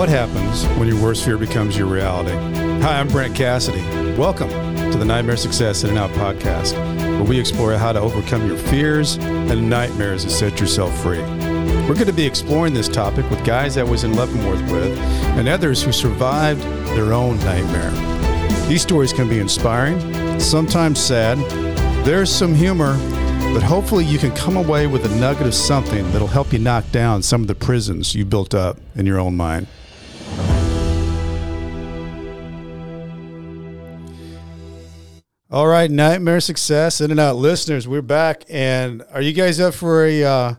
What happens when your worst fear becomes your reality? Hi, I'm Brent Cassidy. Welcome to the Nightmare Success In and Out podcast, where we explore how to overcome your fears and nightmares and set yourself free. We're going to be exploring this topic with guys I was in Leavenworth with and others who survived their own nightmare. These stories can be inspiring, sometimes sad. There's some humor, but hopefully you can come away with a nugget of something that'll help you knock down some of the prisons you built up in your own mind. All right, Nightmare Success In and Out listeners, we're back. And are you guys up for a uh,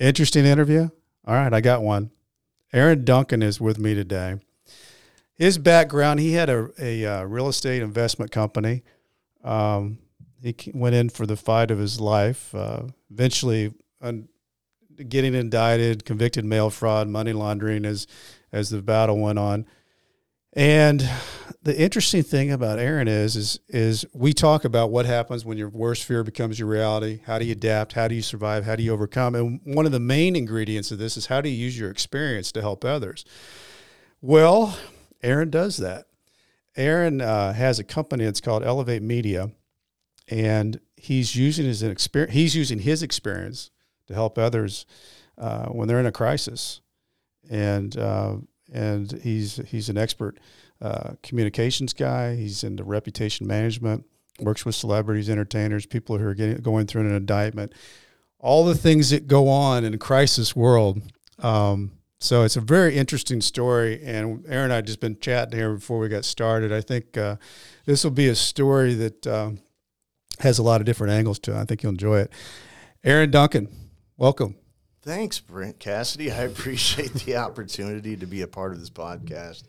interesting interview? All right, I got one. Aaron Duncan is with me today. His background, he had a, a uh, real estate investment company. Um, he went in for the fight of his life, uh, eventually un- getting indicted, convicted mail fraud, money laundering as, as the battle went on. And the interesting thing about Aaron is, is, is we talk about what happens when your worst fear becomes your reality. How do you adapt? How do you survive? How do you overcome? And one of the main ingredients of this is how do you use your experience to help others? Well, Aaron does that. Aaron uh, has a company that's called Elevate Media, and he's using his experience. He's using his experience to help others uh, when they're in a crisis, and uh, and he's he's an expert uh, communications guy. He's into reputation management. Works with celebrities, entertainers, people who are getting going through an indictment. All the things that go on in a crisis world. Um, so it's a very interesting story. And Aaron and I just been chatting here before we got started. I think uh, this will be a story that uh, has a lot of different angles to it. I think you'll enjoy it. Aaron Duncan, welcome. Thanks, Brent Cassidy. I appreciate the opportunity to be a part of this podcast.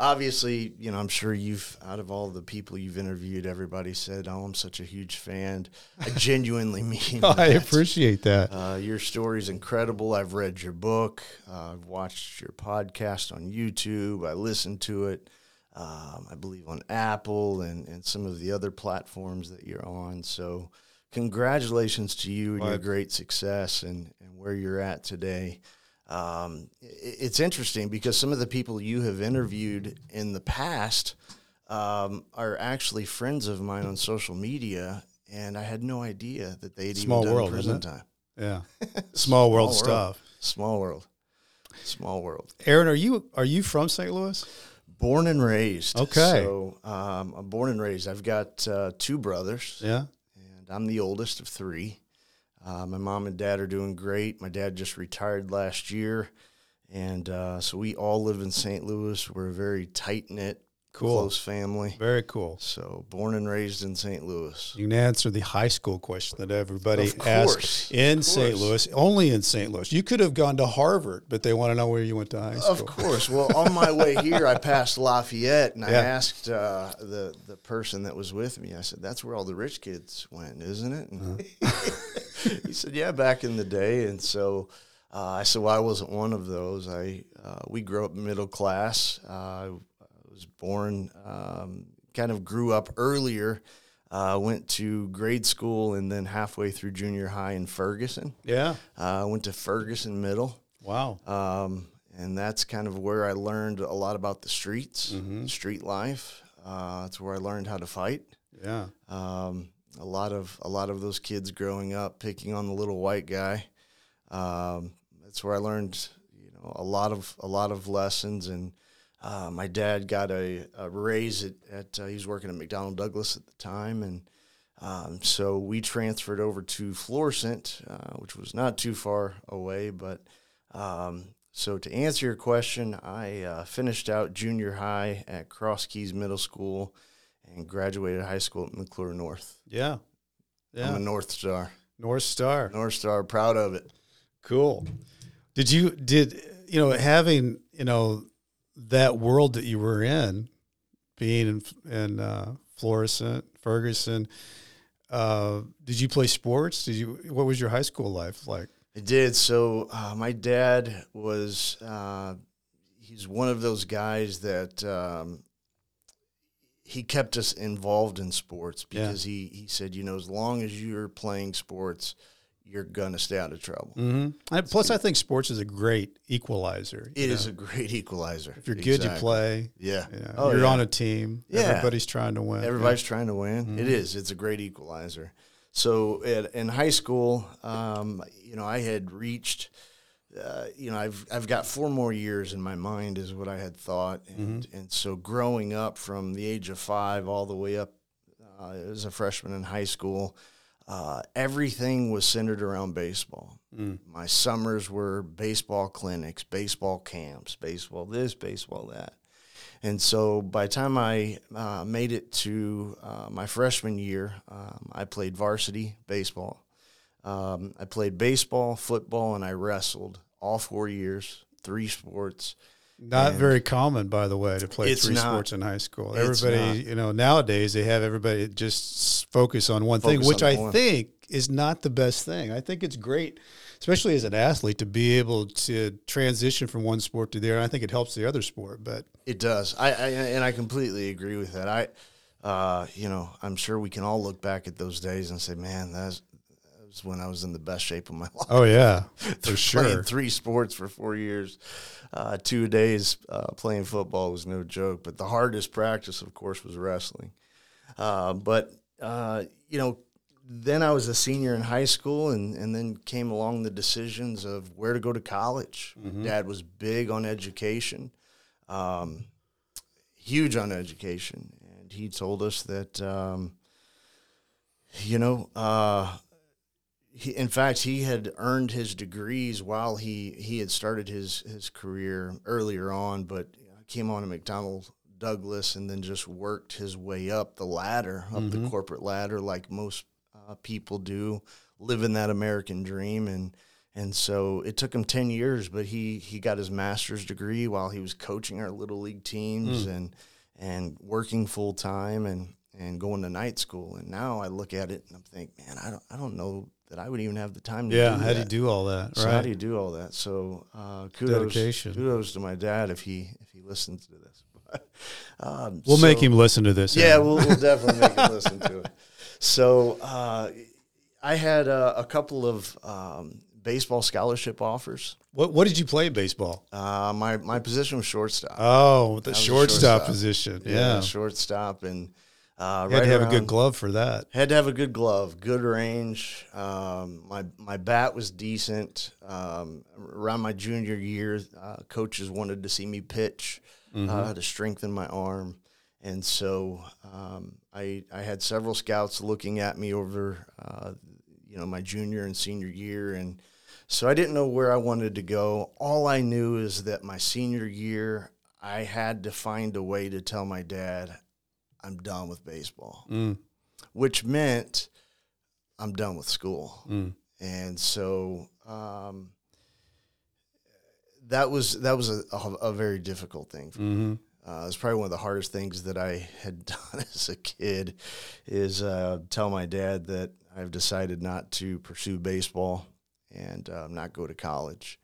Obviously, you know, I'm sure you've, out of all the people you've interviewed, everybody said, Oh, I'm such a huge fan. I genuinely mean I appreciate that. Uh, your story's incredible. I've read your book, uh, I've watched your podcast on YouTube, I listened to it, um, I believe on Apple and, and some of the other platforms that you're on. So, congratulations to you and your great success and, and where you're at today. Um, it's interesting because some of the people you have interviewed in the past um, are actually friends of mine on social media, and I had no idea that they'd Small even done world, prison time. Yeah, small world stuff. Small world. Small world. Aaron, are you are you from St. Louis? Born and raised. Okay. So um, I'm born and raised. I've got uh, two brothers. Yeah. and I'm the oldest of three. Uh, my mom and dad are doing great. My dad just retired last year, and uh, so we all live in St. Louis. We're a very tight knit, Cool. close family. Very cool. So born and raised in St. Louis. You can answer the high school question that everybody Of asks in St. Louis, only in St. Louis. You could have gone to Harvard, but they want to know where you went to high school. Of course. Well, on my way here, I passed Lafayette, and I asked uh, the the person that was with me. I said, "That's where all the rich kids went, isn't it?" And Uh-huh. he said, "Yeah, back in the day." And so uh, I said, "Well, I wasn't one of those. I uh, we grew up middle class. Uh, I was born, um, kind of grew up earlier." Uh, went to grade school and then halfway through junior high in Ferguson. Yeah. Uh, went to Ferguson Middle. Wow. Um, and that's kind of where I learned a lot about the streets, Mm-hmm. street life. Uh, that's where I learned how to fight. Yeah. Um, a lot of a lot of those kids growing up picking on the little white guy. Um, that's where I learned, you know, a lot of a lot of lessons. And uh, my dad got a, a raise at, at uh, he was working at McDonnell Douglas at the time, and um, so we transferred over to Florissant, uh, which was not too far away. But um, so to answer your question, I uh, finished out junior high at Cross Keys Middle School and graduated high school at McCluer North. Yeah. Yeah. I'm a North Star. North Star. North Star, proud of it. Cool. Did you did you know having you know that world that you were in, being in in uh, Florissant, Ferguson? Uh, did you play sports? Did you? What was your high school life like? I did. So uh, my dad was uh, he's one of those guys that um, he kept us involved in sports Yeah. because he he said, you know, as long as you're playing sports, you're gonna stay out of trouble. Mm-hmm. And plus, I think sports is a great equalizer. It is a great equalizer. If you're good, you play. Yeah. Yeah. Oh, you're yeah. on a team. Yeah. Everybody's trying to win. Everybody's trying to win. Mm-hmm. It is. It's a great equalizer. So at, in high school, um, you know, I had reached. Uh, you know, I've I've got four more years in my mind, is what I had thought, and Mm-hmm. and so growing up from the age of five all the way up uh, as a freshman in high school, uh, everything was centered around baseball. Mm. My summers were baseball clinics, baseball camps, baseball this, baseball that. And so by the time I uh, made it to uh, my freshman year, um, I played varsity baseball. Um, I played baseball, football, and I wrestled all four years, three sports. Not And- very common, by the way, to play three not. sports in high school. Everybody, you know, nowadays they have everybody just focus on one thing, which on I one. think is not the best thing. I think it's great, especially as an athlete, to be able to transition from one sport to the other. I think it helps the other sport, but It does. I, I and I completely agree with that. I, uh, you know, I'm sure we can all look back at those days and say, man, that's that was when I was in the best shape of my life. oh yeah, for sure. playing three sports for four years, uh, two days uh, playing football was no joke. But the hardest practice, of course, was wrestling. Uh, but uh, you know, then I was a senior in high school, and and then came along the decisions of where to go to college. Dad was big on education, um, huge on education, and he told us that. Um, you know, uh, he, in fact, he had earned his degrees while he, he had started his, his career earlier on, but came on to McDonnell Douglas and then just worked his way up the ladder, up the corporate ladder, like most uh, people do, living that American dream. And and so it took him ten years, but he he got his master's degree while he was coaching our little league teams and and working full time and and going to night school. And now I look at it and I'm think, man, I don't I don't know that I would even have the time to do. Yeah, do how do you do all that? So how do you do all that? So uh, kudos, Dedication. kudos to my dad if he if he listens to this. um, we'll make him listen to this. Yeah, we'll, we'll definitely make him listen to it. So uh, I had uh, a couple of um, baseball scholarship offers. What What did you play baseball? Uh, my my position was shortstop. Oh, the shortstop, shortstop. position. Yeah, shortstop, and uh, you had right to have a good glove for that. Had to have a good glove, good range. Um, my my bat was decent. Um, around my junior year, uh, coaches wanted to see me pitch uh, to strengthen my arm, and so um, I I had several scouts looking at me over uh, you know my junior and senior year, and so I didn't know where I wanted to go. All I knew is that my senior year, I had to find a way to tell my dad, I'm done with baseball Mm, which meant I'm done with school. mm. And so um, that was that was a, a, a very difficult thing. For me. hmm Uh, it was probably one of the hardest things that I had done as a kid is uh, tell my dad that I've decided not to pursue baseball and uh, not go to college.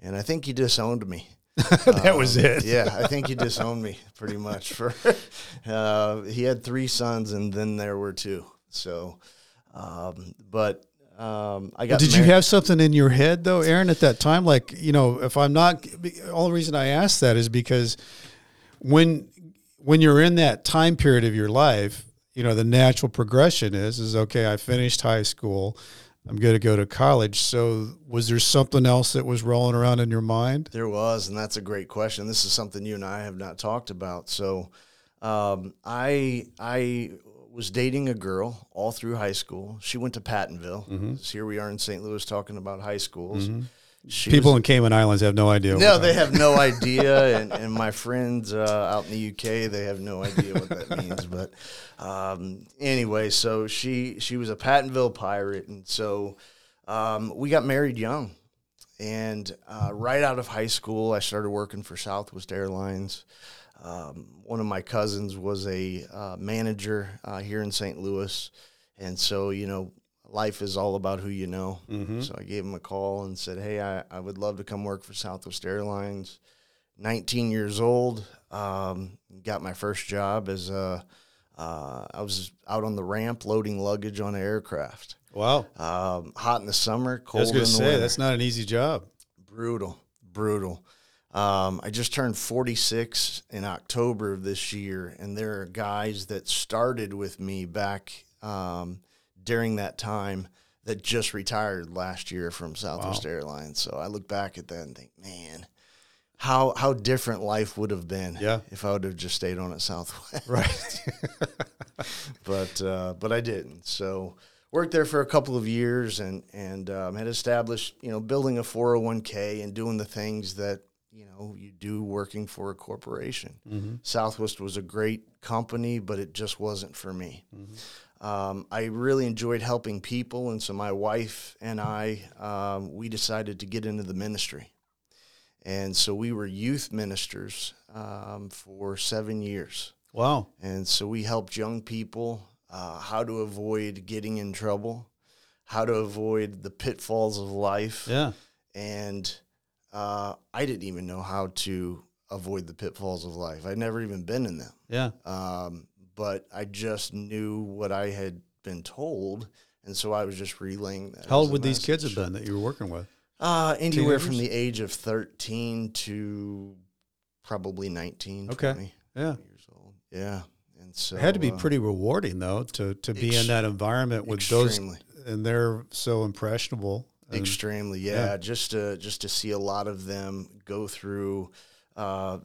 And I think he disowned me. that was Um, it. yeah, I think he disowned me pretty much. For uh, he had three sons, and then there were two. So, um, but um, I got. Did you have something in your head though, Aaron, at that time? Like, you know, if I'm not, all the reason I ask that is because when when you're in that time period of your life, you know, the natural progression is is okay. I finished high school. I'm going to go to college. So, was there something else that was rolling around in your mind? There was, and that's a great question. This is something you and I have not talked about. So, um, I I was dating a girl all through high school. She went to Pattonville. Mm-hmm. Here we are in St. Louis talking about high schools. She People was- in Cayman Islands have no idea. no, they have no idea, and, and my friends uh, out in the UK, they have no idea what that means. But um, anyway, so she she was a Pattonville pirate, and so um, we got married young. And uh, right out of high school, I started working for Southwest Airlines. Um, one of my cousins was a uh, manager uh, here in St. Louis, and so you know, life is all about who you know. So I gave him a call and said, "Hey, I, I would love to come work for Southwest Airlines." 19 years old, um, got my first job as a. Uh, I was out on the ramp loading luggage on an aircraft. Wow. Um, hot in the summer, I cold was in going the to say winter. that's not an easy job. brutal, brutal. Um, I just turned 46 in October of this year, and there are guys that started with me back um, during that time that just retired last year from Southwest Airlines. So I look back at that and think, man, how how different life would have been Yeah. if I would have just stayed on at Southwest. Right. but uh, but I didn't. So worked there for a couple of years and and um, had established you know building a four hundred one k and doing the things that you know you do working for a corporation. Mm-hmm. Southwest was a great company, but it just wasn't for me. Um, I really enjoyed helping people, and so my wife and I um, we decided to get into the ministry. And so we were youth ministers um, for seven years. wow. And so we helped young people uh, how to avoid getting in trouble, how to avoid the pitfalls of life. Yeah. And uh, I didn't even know how to avoid the pitfalls of life. I'd never even been in them. Yeah. Um, but I just knew what I had been told. And so I was just relaying that. How old would these kids have been that you were working with? Uh, anywhere from the age of 13 to probably 19, Okay. 20 Yeah. years old. Yeah. And so It had to be uh, pretty rewarding though to to be in that environment with extremely. those and they're so impressionable. And, Extremely, yeah. Just to just to see a lot of them go through uh,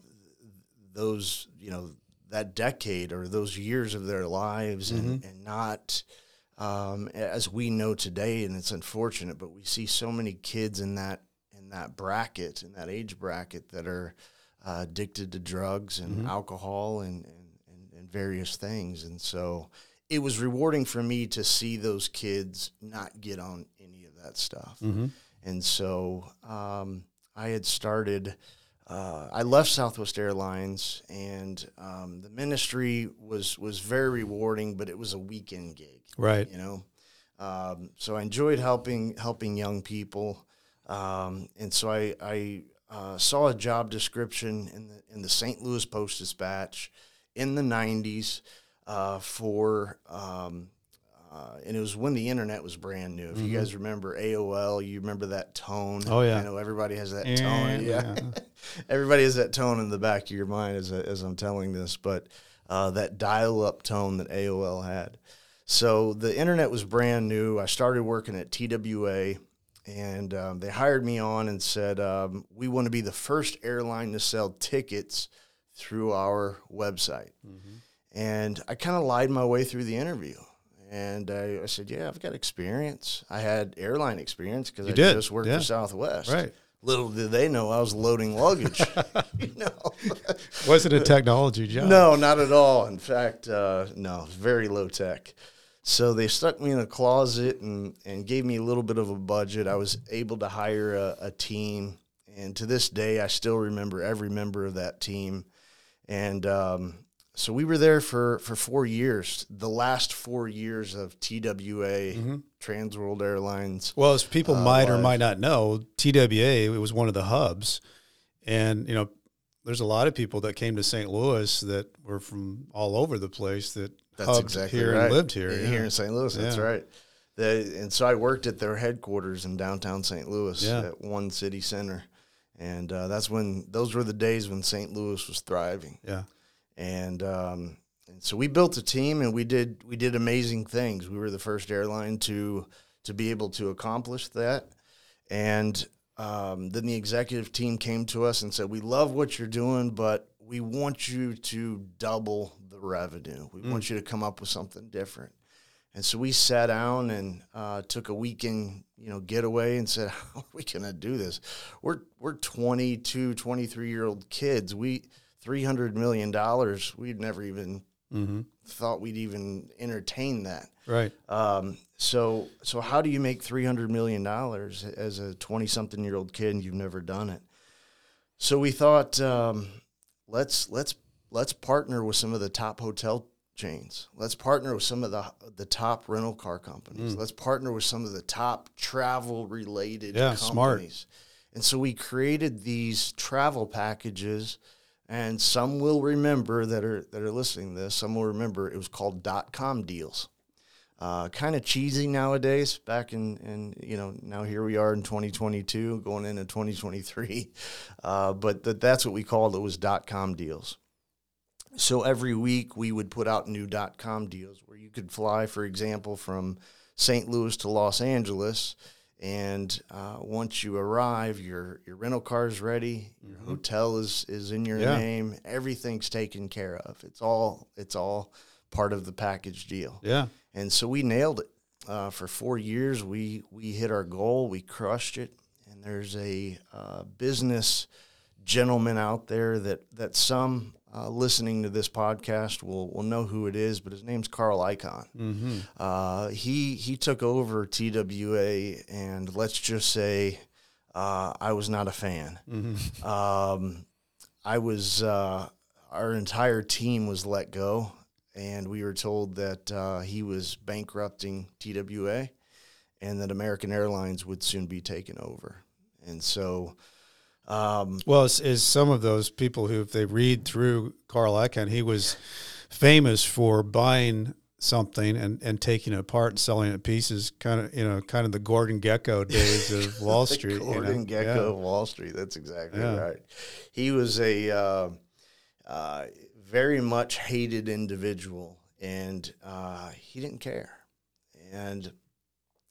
those, you know, that decade or those years of their lives, and and not um, as we know today, and it's unfortunate, but we see so many kids in that in that bracket, in that age bracket, that are uh, addicted to drugs and alcohol and, and, and, and various things, and so it was rewarding for me to see those kids not get on any of that stuff. Mm-hmm. And so um, I had started, uh, I left Southwest Airlines, and um, the ministry was, was very rewarding, but it was a weekend gig, Right. you know? Um, so I enjoyed helping, helping young people. Um, and so I, I uh, saw a job description in the, in the St. Louis Post Dispatch in the 90s uh, for um, uh, and it was when the internet was brand new. If you guys remember AOL, you remember that tone. Mm-hmm. Oh, yeah. I know everybody has that tone. Yeah, Yeah. everybody has that tone in the back of your mind as as I'm telling this, but uh, that dial-up tone that AOL had. So the internet was brand new. I started working at TWA, and um, they hired me on and said, um, "We want to be the first airline to sell tickets through our website." And I kind of lied my way through the interview. And I, I said, Yeah, I've got experience. I had airline experience because I did, just worked yeah. for Southwest. Right. Little did they know I was loading luggage. you know? Wasn't a technology job. No, not at all. In fact, uh, no, very low tech. So they stuck me in a closet and, and gave me a little bit of a budget. I was able to hire a, a team. And to this day, I still remember every member of that team. And um, so we were there for, for four years, the last four years of TWA, Trans World Airlines. Well, as people Uh, might or might not know, TWA it was one of the hubs, and you know, there's a lot of people that came to St. Louis that were from all over the place that That's exactly here right. and lived here. Yeah, yeah. Here in St. Louis, that's Yeah. right. The, and so I worked at their headquarters in downtown St. Louis at One City Center. And uh, that's when, those were the days when St. Louis was thriving. yeah. And, um, and so we built a team and we did, we did amazing things. We were the first airline to, to be able to accomplish that. And um, then the executive team came to us and said, "We love what you're doing, but we want you to double the revenue. We want you to come up with something different." And so we sat down and uh, took a weekend, you know, getaway and said, "How are we going to do this? We're we're 22, 23 year old kids. We 300 million dollars. We'd never even Mm-hmm. thought we'd even entertain that." Right. Um, so, so how do you make three hundred million dollars as a twenty-something year old kid and you've never done it? So we thought, um, let's let's let's partner with some of the top hotel chains. Let's partner with some of the the top rental car companies. Let's partner with some of the top travel related Yeah, smart. And so we created these travel packages. And some will remember that are that are listening to this. Some will remember it was called dot com deals. uh, kind of cheesy nowadays. Back in, in, you know, now here we are in 2022, going into 2023. Uh, but th- that's what we called it was dot com deals. So every week we would put out new dot com deals where you could fly, for example, from St. Louis to Los Angeles. And uh, once you arrive, your your rental car is ready. Your mm-hmm. hotel is is in your yeah. name. Everything's taken care of. It's all it's all part of the package deal. Yeah. And so we nailed it. Uh, for four years, we we hit our goal. We crushed it. And there's a uh, business gentleman out there that that some uh, listening to this podcast will will know who it is, but his name's Carl Icahn. Mm-hmm. Uh, he he took over TWA, and let's just say uh, I was not a fan. Mm-hmm. Um, I was uh, our entire team was let go, and we were told that uh, he was bankrupting TWA, and that American Airlines would soon be taken over, and so. Um, well, is, is, some of those people who, if they read through Carl Icahn, he was famous for buying something and, and taking it apart and selling it in pieces, kind of you know, kind of the Gordon Gekko days of Wall Street. Gordon you know? Gekko yeah. of Wall Street. That's exactly yeah. right. He was a uh, uh, very much hated individual, and uh, he didn't care. And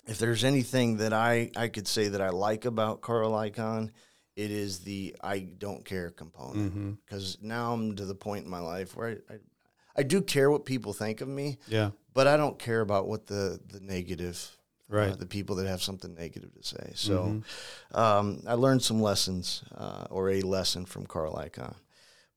if there's anything that I, I could say that I like about Carl Icahn – it is the I don't care component because mm-hmm. now I'm to the point in my life where I, I, I do care what people think of me. Yeah, but I don't care about what the the negative uh, right uh, the people that have something negative to say. So mm-hmm. um, I learned some lessons uh, or a lesson from Carl Icahn,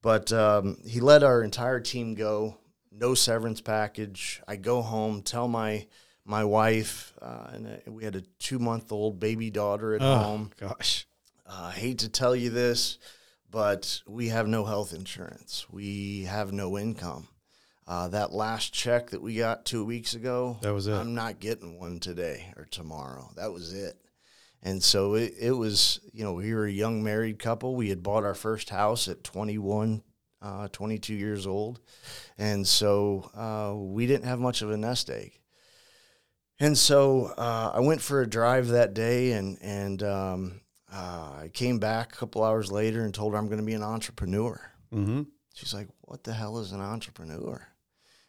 but um, he let our entire team go. No severance package. I go home, tell my my wife, uh, and uh, we had a two month old baby daughter at oh, home. Gosh uh, I hate to tell you this, but we have no health insurance. We have no income. Uh, that last check that we got two weeks ago, that was it. I'm not getting one today or tomorrow. That was it. And so it, it was, you know, we were a young married couple. We had bought our first house at 21, uh, 22 years old. And so uh, we didn't have much of a nest egg. And so uh, I went for a drive that day and, and um, uh, I came back a couple hours later and told her I'm going to be an entrepreneur. Mm-hmm. She's like, "What the hell is an entrepreneur?"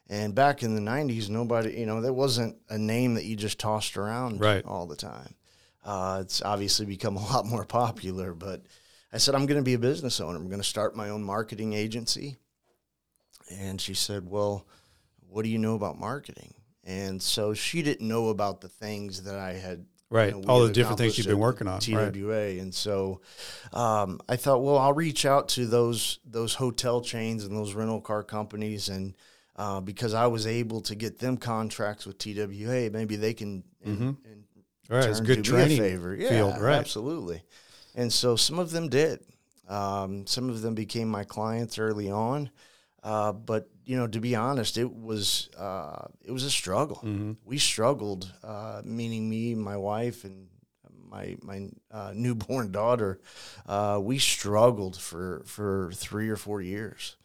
And back in the '90s, nobody, you know, that wasn't a name that you just tossed around right. all the time. Uh, it's obviously become a lot more popular, but I said I'm going to be a business owner. I'm going to start my own marketing agency. And she said, "Well, what do you know about marketing?" And so she didn't know about the things that I had right? You know, All the different things you've been working on, TWA, right. and so um, I thought, well, I'll reach out to those those hotel chains and those rental car companies, and uh, because I was able to get them contracts with TWA, maybe they can. Mm-hmm. And, and right, it's good training favor. Yeah, field, right? Absolutely, and so some of them did. Um, some of them became my clients early on. Uh, but you know, to be honest, it was uh, it was a struggle. Mm-hmm. We struggled, uh, meaning me, my wife, and my my uh, newborn daughter. Uh, we struggled for for three or four years,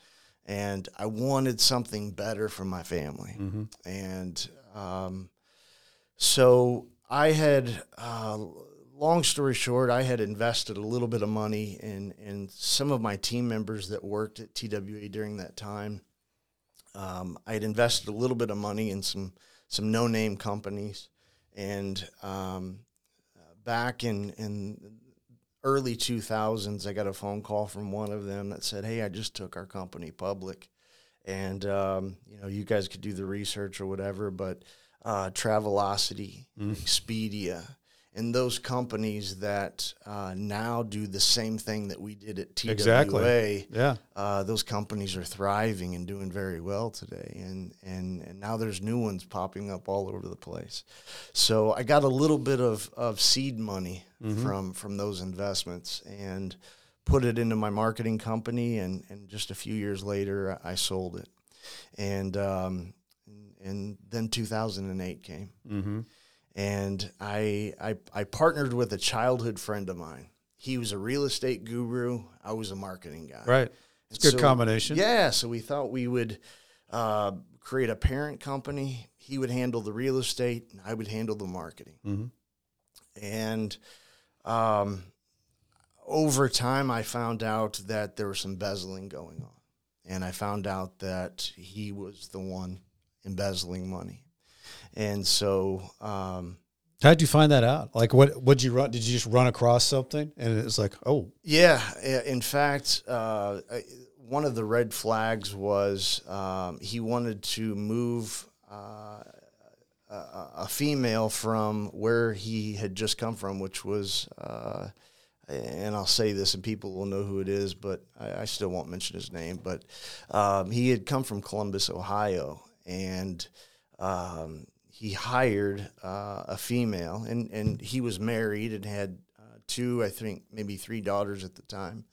and I wanted something better for my family. Mm-hmm. And um, so I had uh, long story short, I had invested a little bit of money in in some of my team members that worked at TWA during that time. Um, I had invested a little bit of money in some some no name companies, and um, back in in early 2000s, I got a phone call from one of them that said, "Hey, I just took our company public, and um, you know, you guys could do the research or whatever, but." Uh, Travelocity, mm. Expedia, and those companies that uh, now do the same thing that we did at TWA, exactly. yeah, uh, those companies are thriving and doing very well today, and, and and now there's new ones popping up all over the place. So I got a little bit of, of seed money mm-hmm. from from those investments and put it into my marketing company, and and just a few years later I sold it, and um, and then 2008 came. Mm-hmm and I, I I partnered with a childhood friend of mine. He was a real estate guru. I was a marketing guy. Right. It's a good so, combination. Yeah. So we thought we would uh, create a parent company. He would handle the real estate, and I would handle the marketing. Mhm. And um, over time, I found out that there was some embezzling going on, and I found out that he was the one embezzling money. And so, um, How'd you find that out? Like, what would you run? Did you just run across something and it was like, oh, Yeah, in fact, uh, one of the red flags was um, he wanted to move uh, a, a female from where he had just come from, which was, uh, and I'll say this, and people will know who it is, but I, I still won't mention his name. But um, he had come from Columbus, Ohio, and um, he hired uh, a female, and, and he was married and had uh, two, I think, maybe three daughters at the time.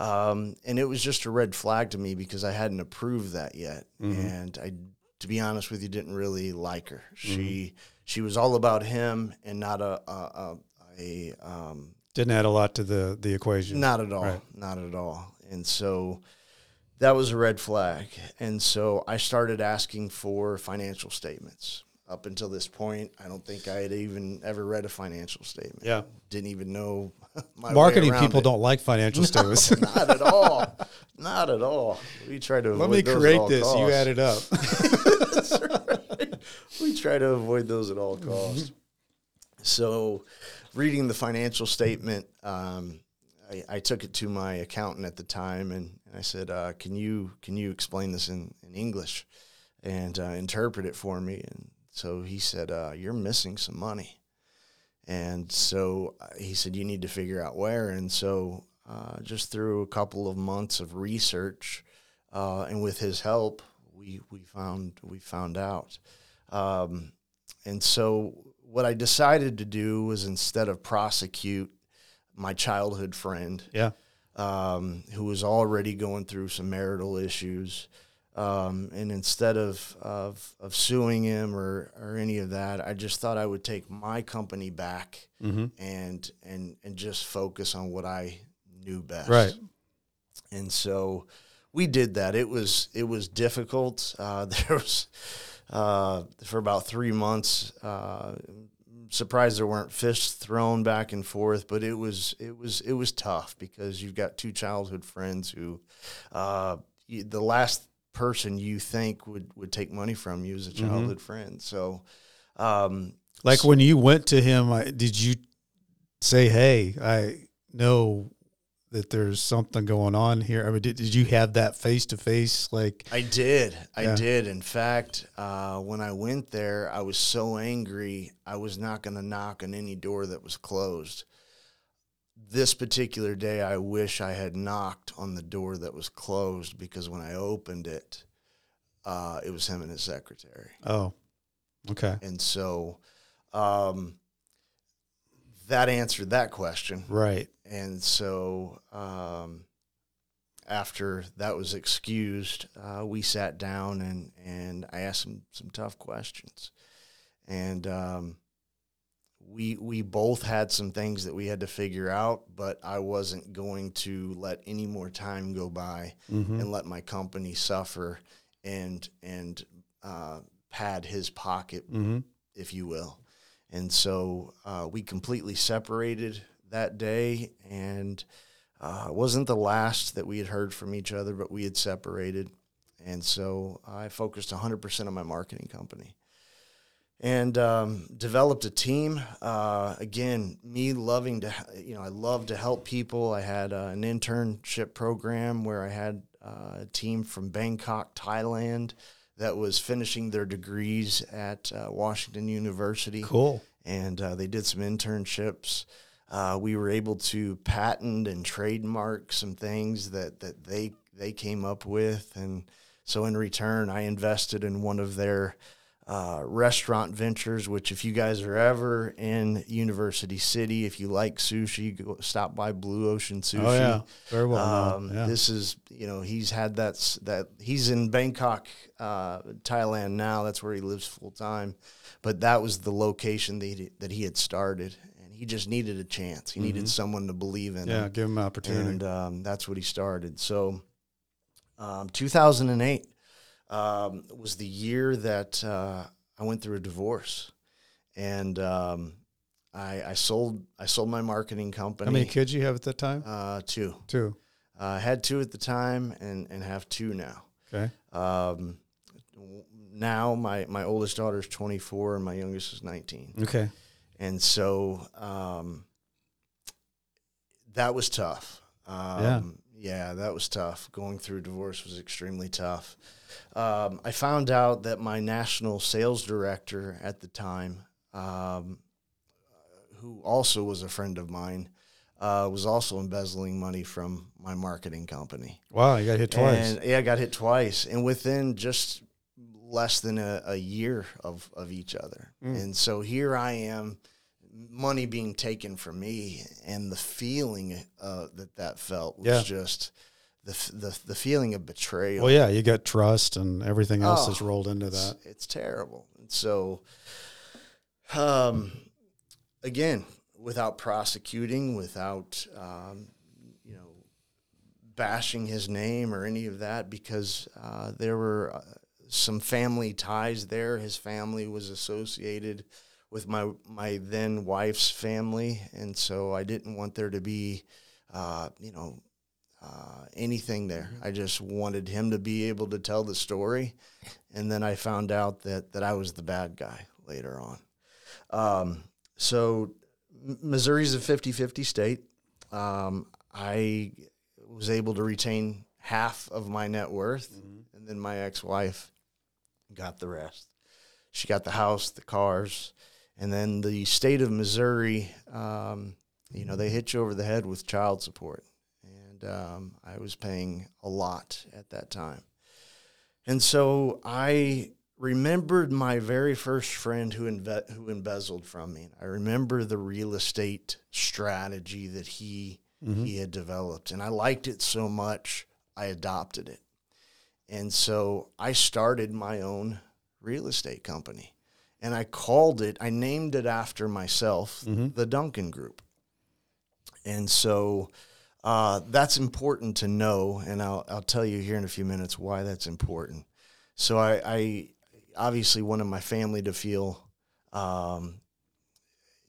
Um, and it was just a red flag to me because I hadn't approved that yet, and I, to be honest with you, didn't really like her. She she was all about him and not a a, a, a um, didn't add a lot to the the equation. not at all. Right. Not at all. And so that was a red flag. And so I started asking for financial statements. Up until this point, I don't think I had even ever read a financial statement. Yeah. Didn't even know my Marketing people it. don't like financial statements. Not at all. Not at all. We try to Let me those at create this. You costs. add it up. That's right. We try to avoid those at all costs. So, reading the financial statement, um, I, I took it to my accountant at the time, and I said, uh, "Can you can you explain this in, in English and uh, interpret it for me?" And so he said, uh, "You're missing some money." And so uh, he said, "You need to figure out where." And so, uh, just through a couple of months of research, uh, and with his help, we we found we found out. Um, and so, what I decided to do was instead of prosecute my childhood friend, yeah. um, who was already going through some marital issues. Um, and instead of, of, of suing him or, or any of that, I just thought I would take my company back Mm-hmm. and, and, and just focus on what I knew best. Right. And so we did that. It was, it was difficult. Uh, there was, uh, for about three months, uh, surprised there weren't fists thrown back and forth, but it was it was it was tough because you've got two childhood friends who, uh, you, the last person you think would would take money from you as a childhood friend. So, um, Like when you went to him, I, did you say, "Hey, I know that there's something going on here"? I mean, did, did you have that face to face? Like, I did. I Yeah. did. In fact, uh, when I went there, I was so angry, I was not going to knock on any door that was closed. This particular day, I wish I had knocked on the door that was closed because when I opened it, uh, it was him and his secretary. oh, okay, And so um, that answered that question. right, And so um, after that was excused, uh, we sat down and, and I asked him some tough questions. And um, we, we both had some things that we had to figure out, but I wasn't going to let any more time go by mm-hmm. and let my company suffer and, and uh, pad his pocket Mm-hmm. if you will. And so uh, we completely separated that day, and uh, wasn't the last that we had heard from each other, but we had separated. And so I focused 100% on my marketing company and um, developed a team. Uh, again, me loving to, you know, I love to help people. I had uh, an internship program where I had uh, a team from Bangkok, Thailand, that was finishing their degrees at uh, Washington University cool. and uh, they did some internships. Uh, we were able to patent and trademark some things that, that they they came up with, and so in return, I invested in one of their uh, restaurant ventures. Which, if you guys are ever in University City, if you like sushi, go stop by Blue Ocean Sushi. Oh yeah, very well. Um, yeah. This is, you know, he's had that that he's in Bangkok, uh, Thailand now. That's where he lives full time. But that was the location that he, that he had started, and he just needed a chance. He needed someone to believe in Mm-hmm. yeah, him, give him an opportunity. and um, that's what he started. So, um, 2008, um, was the year that uh, I went through a divorce, and um, I, I sold I sold my marketing company. How many kids you have at that time? Uh, two. Two. Uh, I had two at the time, and and have two now. Okay. Um, now my my oldest daughter is 24, and my youngest is 19. Okay. and so um, that was tough. Um, Yeah. yeah, that was tough. Going through divorce was extremely tough. Um, I found out that my national sales director at the time, um, who also was a friend of mine, uh, was also embezzling money from my marketing company. Wow, you got hit twice. And yeah, I got hit twice, and within just less than a, a year of of each other. Mm. And so here I am, money being taken from me, and the feeling uh, that that felt was Yeah. just the, the the feeling of betrayal. well, yeah, you got trust and everything else that's Oh, rolled into it's, that. it's terrible. And so, um, again, without prosecuting, without um, you know bashing his name or any of that, because uh, there were uh, some family ties there. His family was associated with my my then wife's family, and so I didn't want there to be, uh, you know. Uh, anything there. I just wanted him to be able to tell the story and then I found out that that I was the bad guy later on. Um, so Missouri's a 50-50 state. Um, I was able to retain half of my net worth, and then my ex-wife got the rest. She got the house, the cars, and then the state of Missouri. Um, you know, they hit you over the head with child support, um, I was paying a lot at that time. And so I remembered my very first friend who inve- who embezzled from me. I remember the real estate strategy that he Mm-hmm. he had developed, and I liked it so much I adopted it. And so I started my own real estate company, and I called it. I named it after myself, the Duncan Group. And so uh, that's important to know, and I'll I'll tell you here in a few minutes why that's important. So I, I obviously wanted my family to feel, um,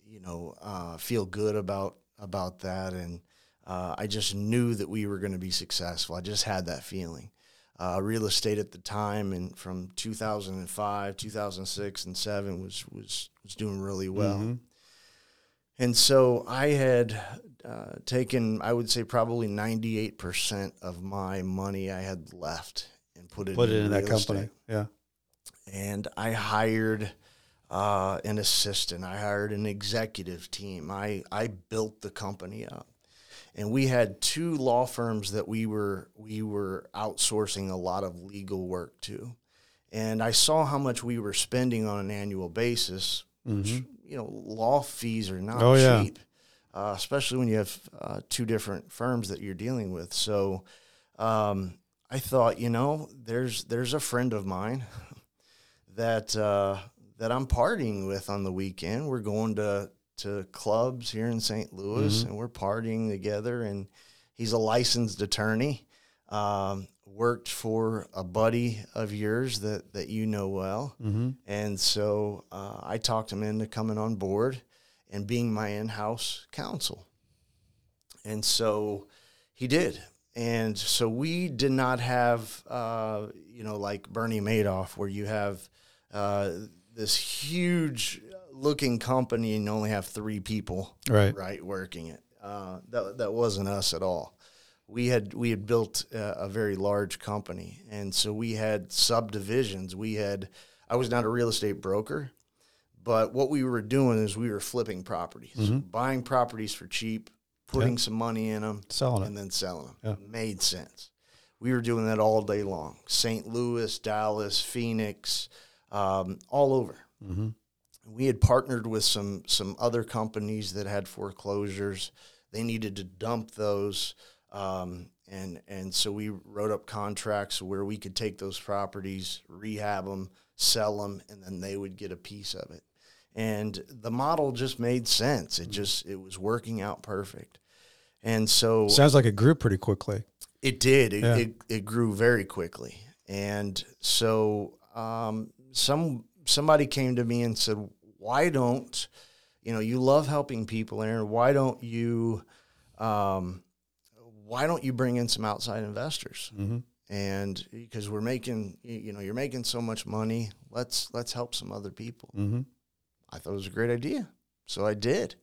you know, uh, feel good about about that, and uh, I just knew that we were going to be successful. I just had that feeling. Uh, real estate at the time, and from 2005, 2006, and seven was was was doing really well. Mhm. And so I had uh, taken, I would say, probably 98% of my money I had left and put it, Put it in that company. estate. Yeah. And I hired uh, an assistant. I hired an executive team. I, I built the company up. And we had two law firms that we were we were outsourcing a lot of legal work to. And I saw how much we were spending on an annual basis. Which, you know, law fees are not Mm-hmm. Oh, yeah. Uh, especially when you have uh, two different firms that you're dealing with. So um, I thought, you know, there's there's a friend of mine that uh, that I'm partying with on the weekend. We're going to to clubs here in St. Louis, and we're partying together. And he's a licensed attorney. Um, worked for a buddy of yours that that you know well, Mm-hmm. and so uh, I talked him into coming on board and being my in-house counsel. And so he did. And so we did not have, uh, you know, like Bernie Madoff, where you have uh, this huge looking company and you only have three people Right. right working it. Uh, that that wasn't us at all. We had we had built a, a very large company, and so we had subdivisions. We had I was not a real estate broker, but what we were doing is we were flipping properties, buying properties for cheap, putting some money in them, Selling it. and then selling them. Yeah. Made sense. We were doing that all day long. St. Louis, Dallas, Phoenix, um, all over. Mm-hmm. We had partnered with some some other companies that had foreclosures. They needed to dump those, um, and and so we wrote up contracts where we could take those properties, rehab them, sell them, and then they would get a piece of it. And the model just made sense. It just it was working out perfect. And so Sounds like it grew pretty quickly. it did. It, Yeah. it, it grew very quickly. And so um, some somebody came to me and said, "Why don't you know you love helping people, Aaron? Why don't you um, why don't you bring in some outside investors?" Mm-hmm. And because we're making you know you're making so much money, let's let's help some other people. Mm-hmm. I thought it was a great idea, so I did.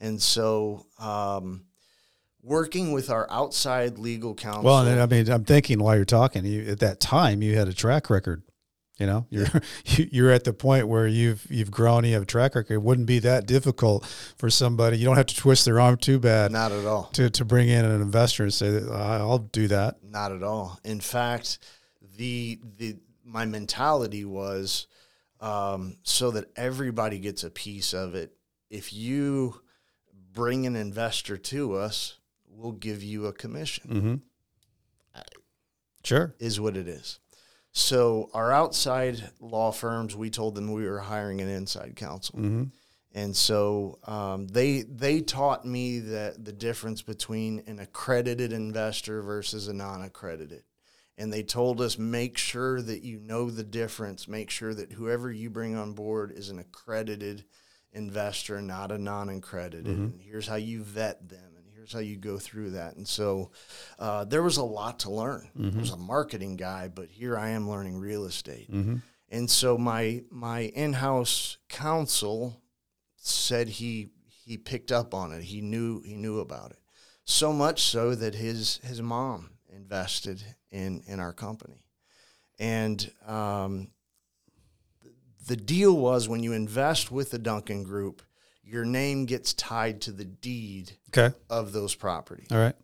And so, um, working with our outside legal counsel. Well, I mean, I'm thinking while you're talking, you, at that time you had a track record. You know, you're you, you're at the point where you've you've grown, you have a track record. It wouldn't be that difficult for somebody. You don't have to twist their arm too bad not at all. to to bring in an investor and say, "I'll do that." Not at all. In fact, the the my mentality was um, so that everybody gets a piece of it. If you bring an investor to us, we'll give you a commission. Mm-hmm. Sure. is what it is. So our outside law firms, we told them we were hiring an inside counsel, Mm-hmm. and so um, they they taught me that the difference between an accredited investor versus a non-accredited, and they told us make sure that you know the difference. Make sure that whoever you bring on board is an accredited investor, not a non-accredited. And here's how you vet them, and here's how you go through that. And so uh, there was a lot to learn. I was a marketing guy, but here I am learning real estate. Mm-hmm. And so my my in-house counsel said he he picked up on it. He knew he knew about it. So much so that his his mom invested in in our company. And um, the deal was when you invest with the Duncan Group, your name gets tied to the deed Okay. of those properties. All right.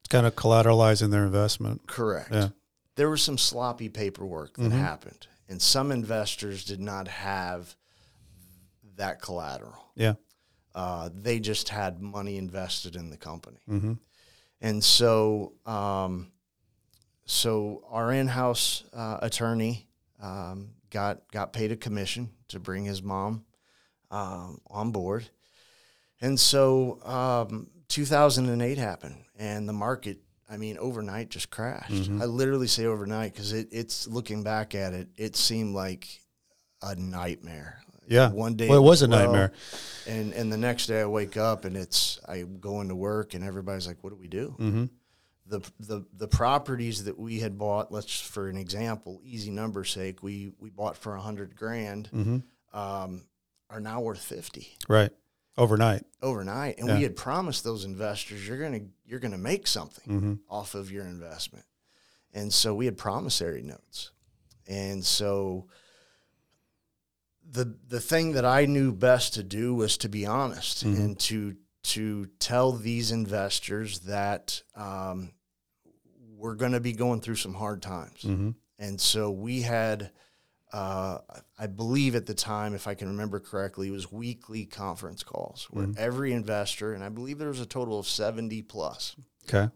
It's kind of collateralizing their investment. Correct. Yeah. There was some sloppy paperwork that Mhm. happened, and some investors did not have that collateral. Yeah. Uh, they just had money invested in the company, Mm-hmm. and so um, so our in-house uh, attorney um, got got paid a commission to bring his mom um, on board, and so um, 2008 happened, and the market. I mean, overnight just crashed. Mhm. I literally say overnight because it, it's looking back at it, it seemed like a nightmare. Yeah. One day Well, it was a well, nightmare. and and the next day I wake up and it's I go into work and everybody's like, "What do we do?" Mm-hmm. The the the properties that we had bought, let's for an example, easy number sake, we we bought for a hundred grand, Mm-hmm. um, are now worth fifty Right. Overnight. overnight, and Yeah. we had promised those investors you're gonna you're gonna make something Mm-hmm. off of your investment, and so we had promissory notes, and so the the thing that I knew best to do was to be honest Mhm. and to to tell these investors that um, we're going to be going through some hard times, Mm-hmm. and so we had. Uh, I believe at the time, if I can remember correctly, it was weekly conference calls where Mhm. every investor, and I believe there was a total of 70 plus, Okay.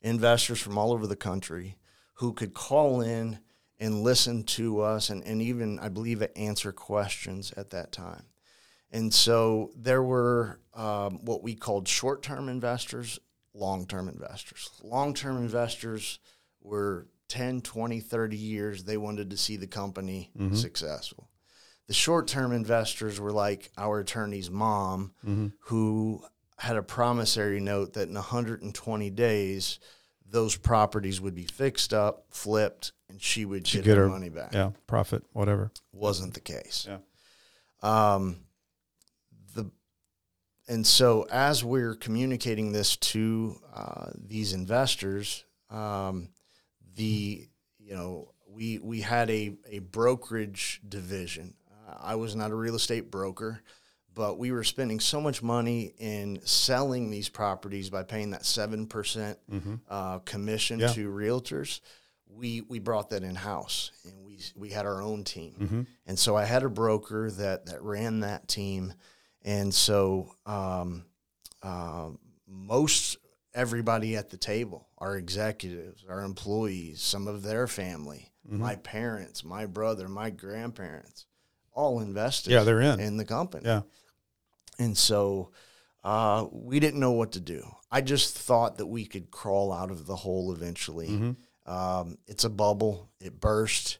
investors from all over the country who could call in and listen to us and, and even, I believe, answer questions at that time. And so there were um, what we called short term investors, long term investors. Long term investors were 10, 20, 30 years. They wanted to see the company Mhm. successful. The short term investors were like our attorney's mom, Mm-hmm. who had a promissory note that in 120 days, those properties would be fixed up, flipped, and she would get, get her, her- money back. Yeah. Profit. Whatever. Wasn't the case. Yeah. Um, and so as we're communicating this to uh, these investors, um, the you know we we had a a brokerage division. Uh, I was not a real estate broker, but we were spending so much money in selling these properties by paying that seven percent Mm-hmm. uh, commission Yeah. to realtors. We we brought that in house, and we we had our own team. Mm-hmm. And so I had a broker that that ran that team, and so um, um, most everybody at the table, our executives, our employees, some of their family, Mhm. my parents, my brother, my grandparents, all invested. Yeah, they're in. in the company. Yeah. And so uh, we didn't know what to do. I just thought that we could crawl out of the hole eventually. Mm-hmm. Um, it's a bubble. It burst.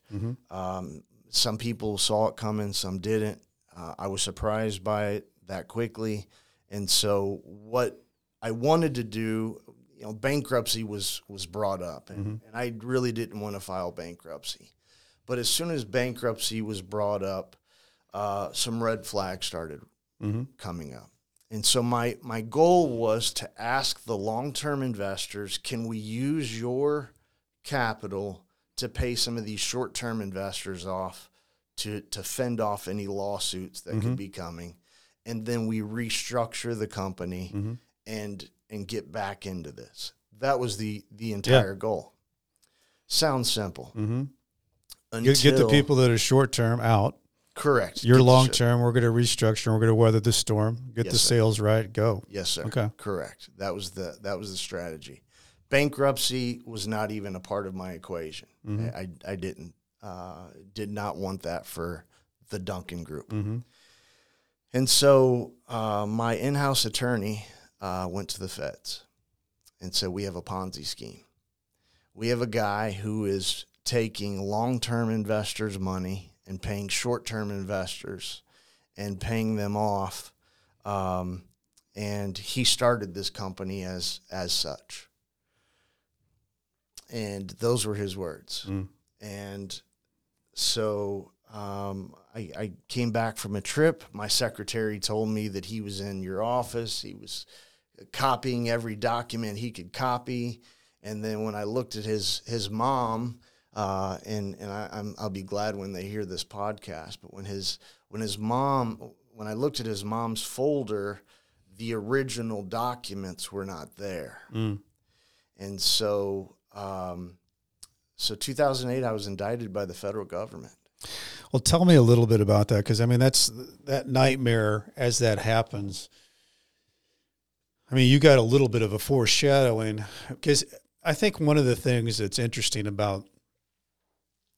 Um, some people saw it coming, some didn't. Uh, I was surprised by it that quickly, and so what I wanted to do, you know, bankruptcy was was brought up, and, mm-hmm. and I really didn't want to file bankruptcy. But as soon as bankruptcy was brought up, uh, some red flags started mm-hmm. coming up. And so my my goal was to ask the long-term investors, can we use your capital to pay some of these short-term investors off to to fend off any lawsuits that could mm-hmm. be coming, and then we restructure the company and and get back into this. That was the the entire goal. Sounds simple. Mm-hmm. Until, Get, get the people that are short term out. correct. You're long term, We're going to restructure. We're going to weather the storm. Get Yes, the sir. sales right. Go. Yes, sir. Okay. Correct. That was the that was the strategy. Bankruptcy was not even a part of my equation. Mm-hmm. I, I didn't uh, did not want that for the Duncan Group. Mm-hmm. And so uh, my in-house attorney uh, went to the feds and said, "We have a Ponzi scheme. We have a guy who is taking long-term investors' money and paying short-term investors and paying them off." Um, and he started this company as as such. And those were his words. Mm. And so um, I, I came back from a trip. My secretary told me that he was in your office. He was copying every document he could copy. And then when I looked at his his mom, uh, and and I, I'm, I'll be glad when they hear this podcast. But when his when his mom when I looked at his mom's folder, the original documents were not there. Mm. And so, um, so 2008, I was indicted by the federal government. Well, tell me a little bit about that because I mean that's that nightmare as that happens. I mean, you got a little bit of a foreshadowing because I think one of the things that's interesting about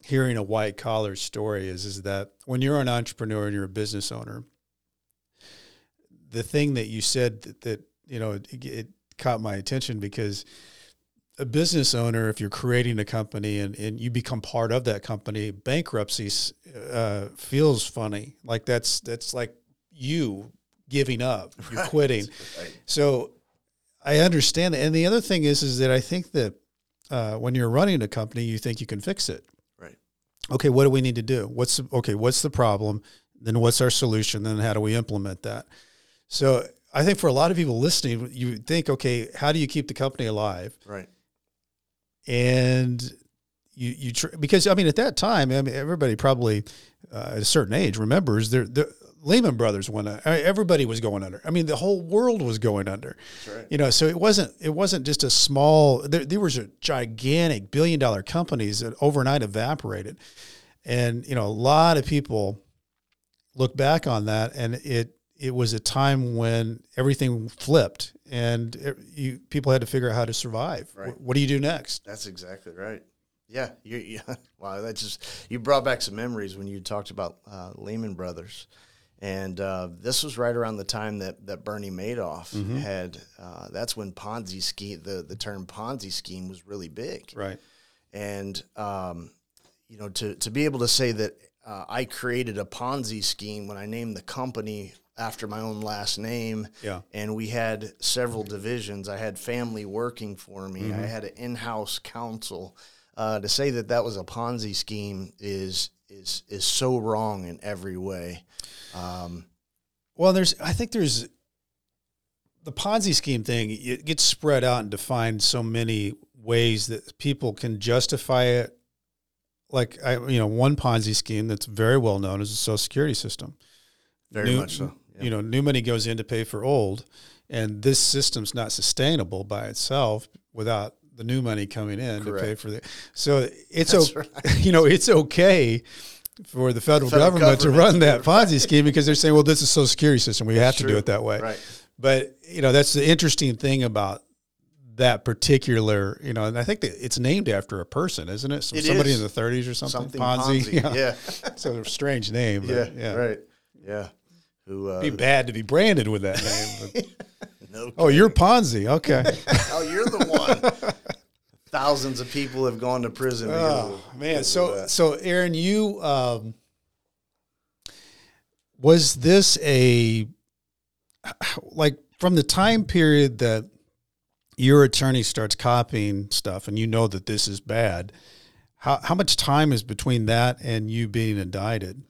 hearing a white collar story is is that when you're an entrepreneur and you're a business owner, the thing that you said that, that you know it, it caught my attention because a business owner, if you're creating a company and, and you become part of that company, bankruptcy uh, feels funny. Like that's that's like you giving up, you're quitting. Right. So I understand that. And the other thing is, is that I think that uh, when you're running a company, you think you can fix it. Right. Okay, what do we need to do? What's the, okay? What's the problem? Then what's our solution? Then how do we implement that? So I think for a lot of people listening, you think, okay, how do you keep the company alive? Right. And you you tr- because I mean at that time I mean everybody probably uh, at a certain age remembers there the Lehman Brothers went uh, everybody was going under. I mean the whole world was going under. Right. you know so it wasn't it wasn't just a small there, there was a gigantic billion dollar companies that overnight evaporated. And you know a lot of people look back on that and it it was a time when everything flipped and it, you people had to figure out how to survive Right. Wh- what do you do next That's exactly right. Yeah. You, yeah. Wow. That just, you brought back some memories when you talked about uh, Lehman Brothers. And uh, this was right around the time that, that Bernie Madoff had, uh, that's when Ponzi scheme, the, the term Ponzi scheme was really big. right and um, you know to to be able to say that uh, I created a Ponzi scheme when I named the company after my own last name. Yeah. And we had several divisions. I had family working for me. I had an in-house counsel. Uh, to say that that was a Ponzi scheme is is is so wrong in every way. Um, Well, there's, I think there's the Ponzi scheme thing. It gets spread out and defined so many ways that people can justify it. Like I, you know, one Ponzi scheme that's very well known is the Social Security system. very New- much so. Yeah. You know, new money goes in to pay for old, and this system's not sustainable by itself without the new money coming in to pay for the. So it's That's okay. You know, it's okay for the federal, Federal government, to run that Ponzi scheme because they're saying, well, this is Social Security system. We have to do it that way. Right. But you know, that's the interesting thing about that particular. You know, and I think that it's named after a person, isn't it? Some, It somebody is. in the 30s or something. Something Ponzi. Yeah. so a strange name. Yeah. Yeah. Right. Yeah. Who? Uh, Be bad to be branded with that name. No oh, you're Ponzi. Okay. oh, you're the one. thousands of people have gone to prison. Oh of- man, so so Aaron, you um, was this a like from the time period that your attorney starts copying stuff and you know that this is bad? How how much time is between that and you being indicted?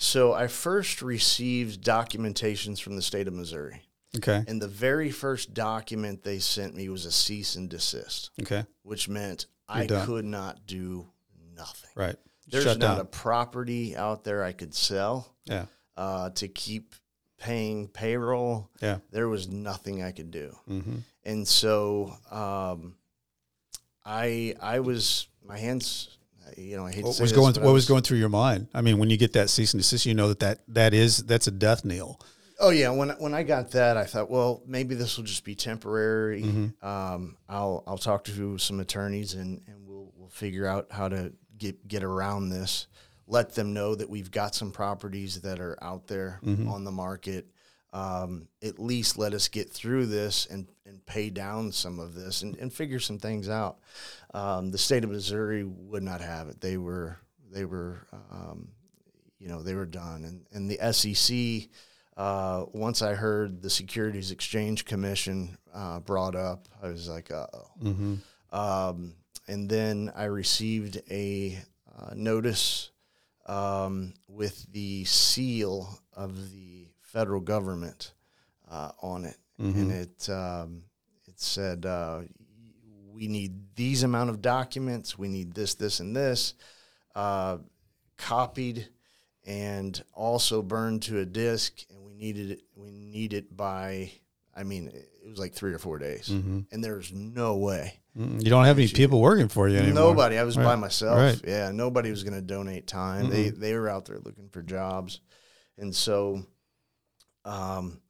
So I first received documentations from the state of Missouri. Okay, And the very first document they sent me was a cease and desist, okay, which meant You're I done. could not do nothing. right. There's Shut not down. a property out there I could sell yeah, uh, to keep paying payroll. yeah. There was nothing I could do. Mm-hmm. And so um, I I was my hands you know I hate to What say was this, going but What was going through your mind? I mean, when you get that cease and desist, you know that that, that is that's a death knell. Oh yeah, when when I got that, I thought, well, maybe this will just be temporary. Mm-hmm. Um, I'll I'll talk to some attorneys and, and we'll we'll figure out how to get get around this. Let them know that we've got some properties that are out there Mm-hmm. on the market. Um, at least let us get through this and, and pay down some of this and, and figure some things out. Um, the state of Missouri would not have it. They were they were um, you know they were done and and the SEC uh, once I heard the Securities Exchange Commission uh, brought up, I was like, uh oh. Mm-hmm. Um, and then I received a uh, notice um, with the seal of the federal government uh, on it, and it um, it said uh, we need these amount of documents, we need this, this, and this, uh, copied and also burned to a disk, and we needed it. We need it by. I mean, it was like three or four days, Mm-hmm. and there's no way You don't have any people working for you anymore. Nobody. I was by myself. Right. Yeah, nobody was going to donate time. They they were out there looking for jobs, and so, um,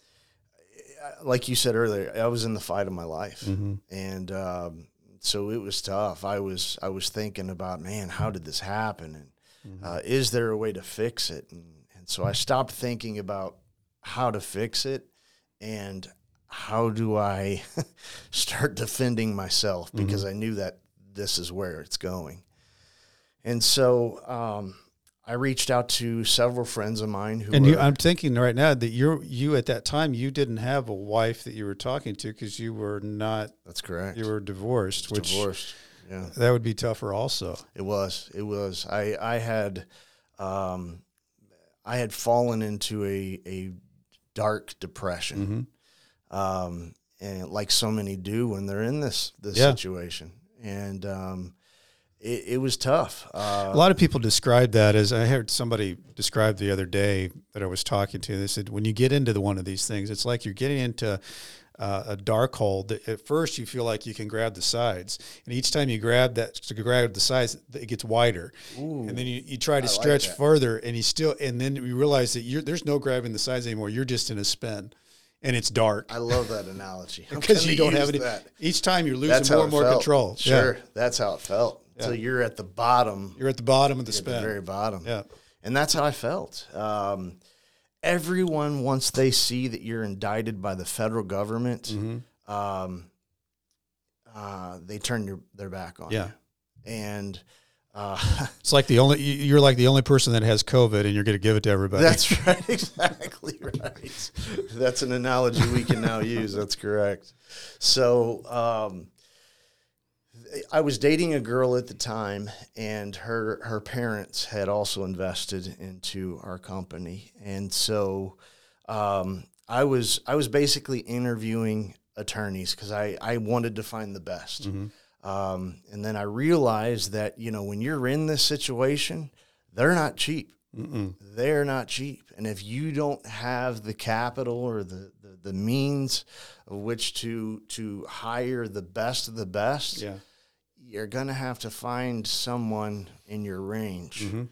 like you said earlier, I was in the fight of my life, Mm-hmm. and um, so it was tough. I was I was thinking about, man, how did this happen, and Mm-hmm. uh, is there a way to fix it? And and so I stopped thinking about how to fix it, and how do I start defending myself Mm-hmm. because I knew that this is where it's going. And so um, I reached out to several friends of mine who And were, you, I'm thinking right now that you're you at that time you didn't have a wife that you were talking to because you were not that's correct. you were divorced, which divorced. Yeah, that would be tougher also. it was. It was. I I had um, I had fallen into a a dark depression, Mm-hmm. um, and like so many do when they're in this this Yeah. situation, and um, it, it was tough. Uh, A lot of people describe that as I heard somebody describe the other day that I was talking to. They said when you get into the one of these things, it's like you're getting into uh, a dark hole. That at first you feel like you can grab the sides, and each time you grab that to grab the sides, it gets wider, Ooh, and then you, you try to like stretch that. further, and you still, and then you realize that you're there's no grabbing the sides anymore. You're just in a spin, and it's dark I love that analogy because you don't have that. Each time you're losing more and more felt. control. Sure, Yeah. that's how it felt. So you're at the bottom, You're at the bottom of the very bottom. yeah. and that's how I felt. Um, everyone, once they see that you're indicted by the federal government, Mm-hmm. um, uh, they turn your, their back on Yeah. you. And uh, It's like the only you- you're like the only person that has COVID, and you're going to give it to everybody. that's right, exactly right. That's an analogy we can now use. That's correct. So, um, I was dating a girl at the time, and her her parents had also invested into our company, and so um, I was I was basically interviewing attorneys because I I wanted to find the best, um, and then I realized that you know when you're in this situation, they're not cheap. Mm-mm. They're not cheap, and if you don't have the capital or the, the, the means of which to to hire the best of the best, Yeah. You're gonna have to find someone in your range. Mm-hmm.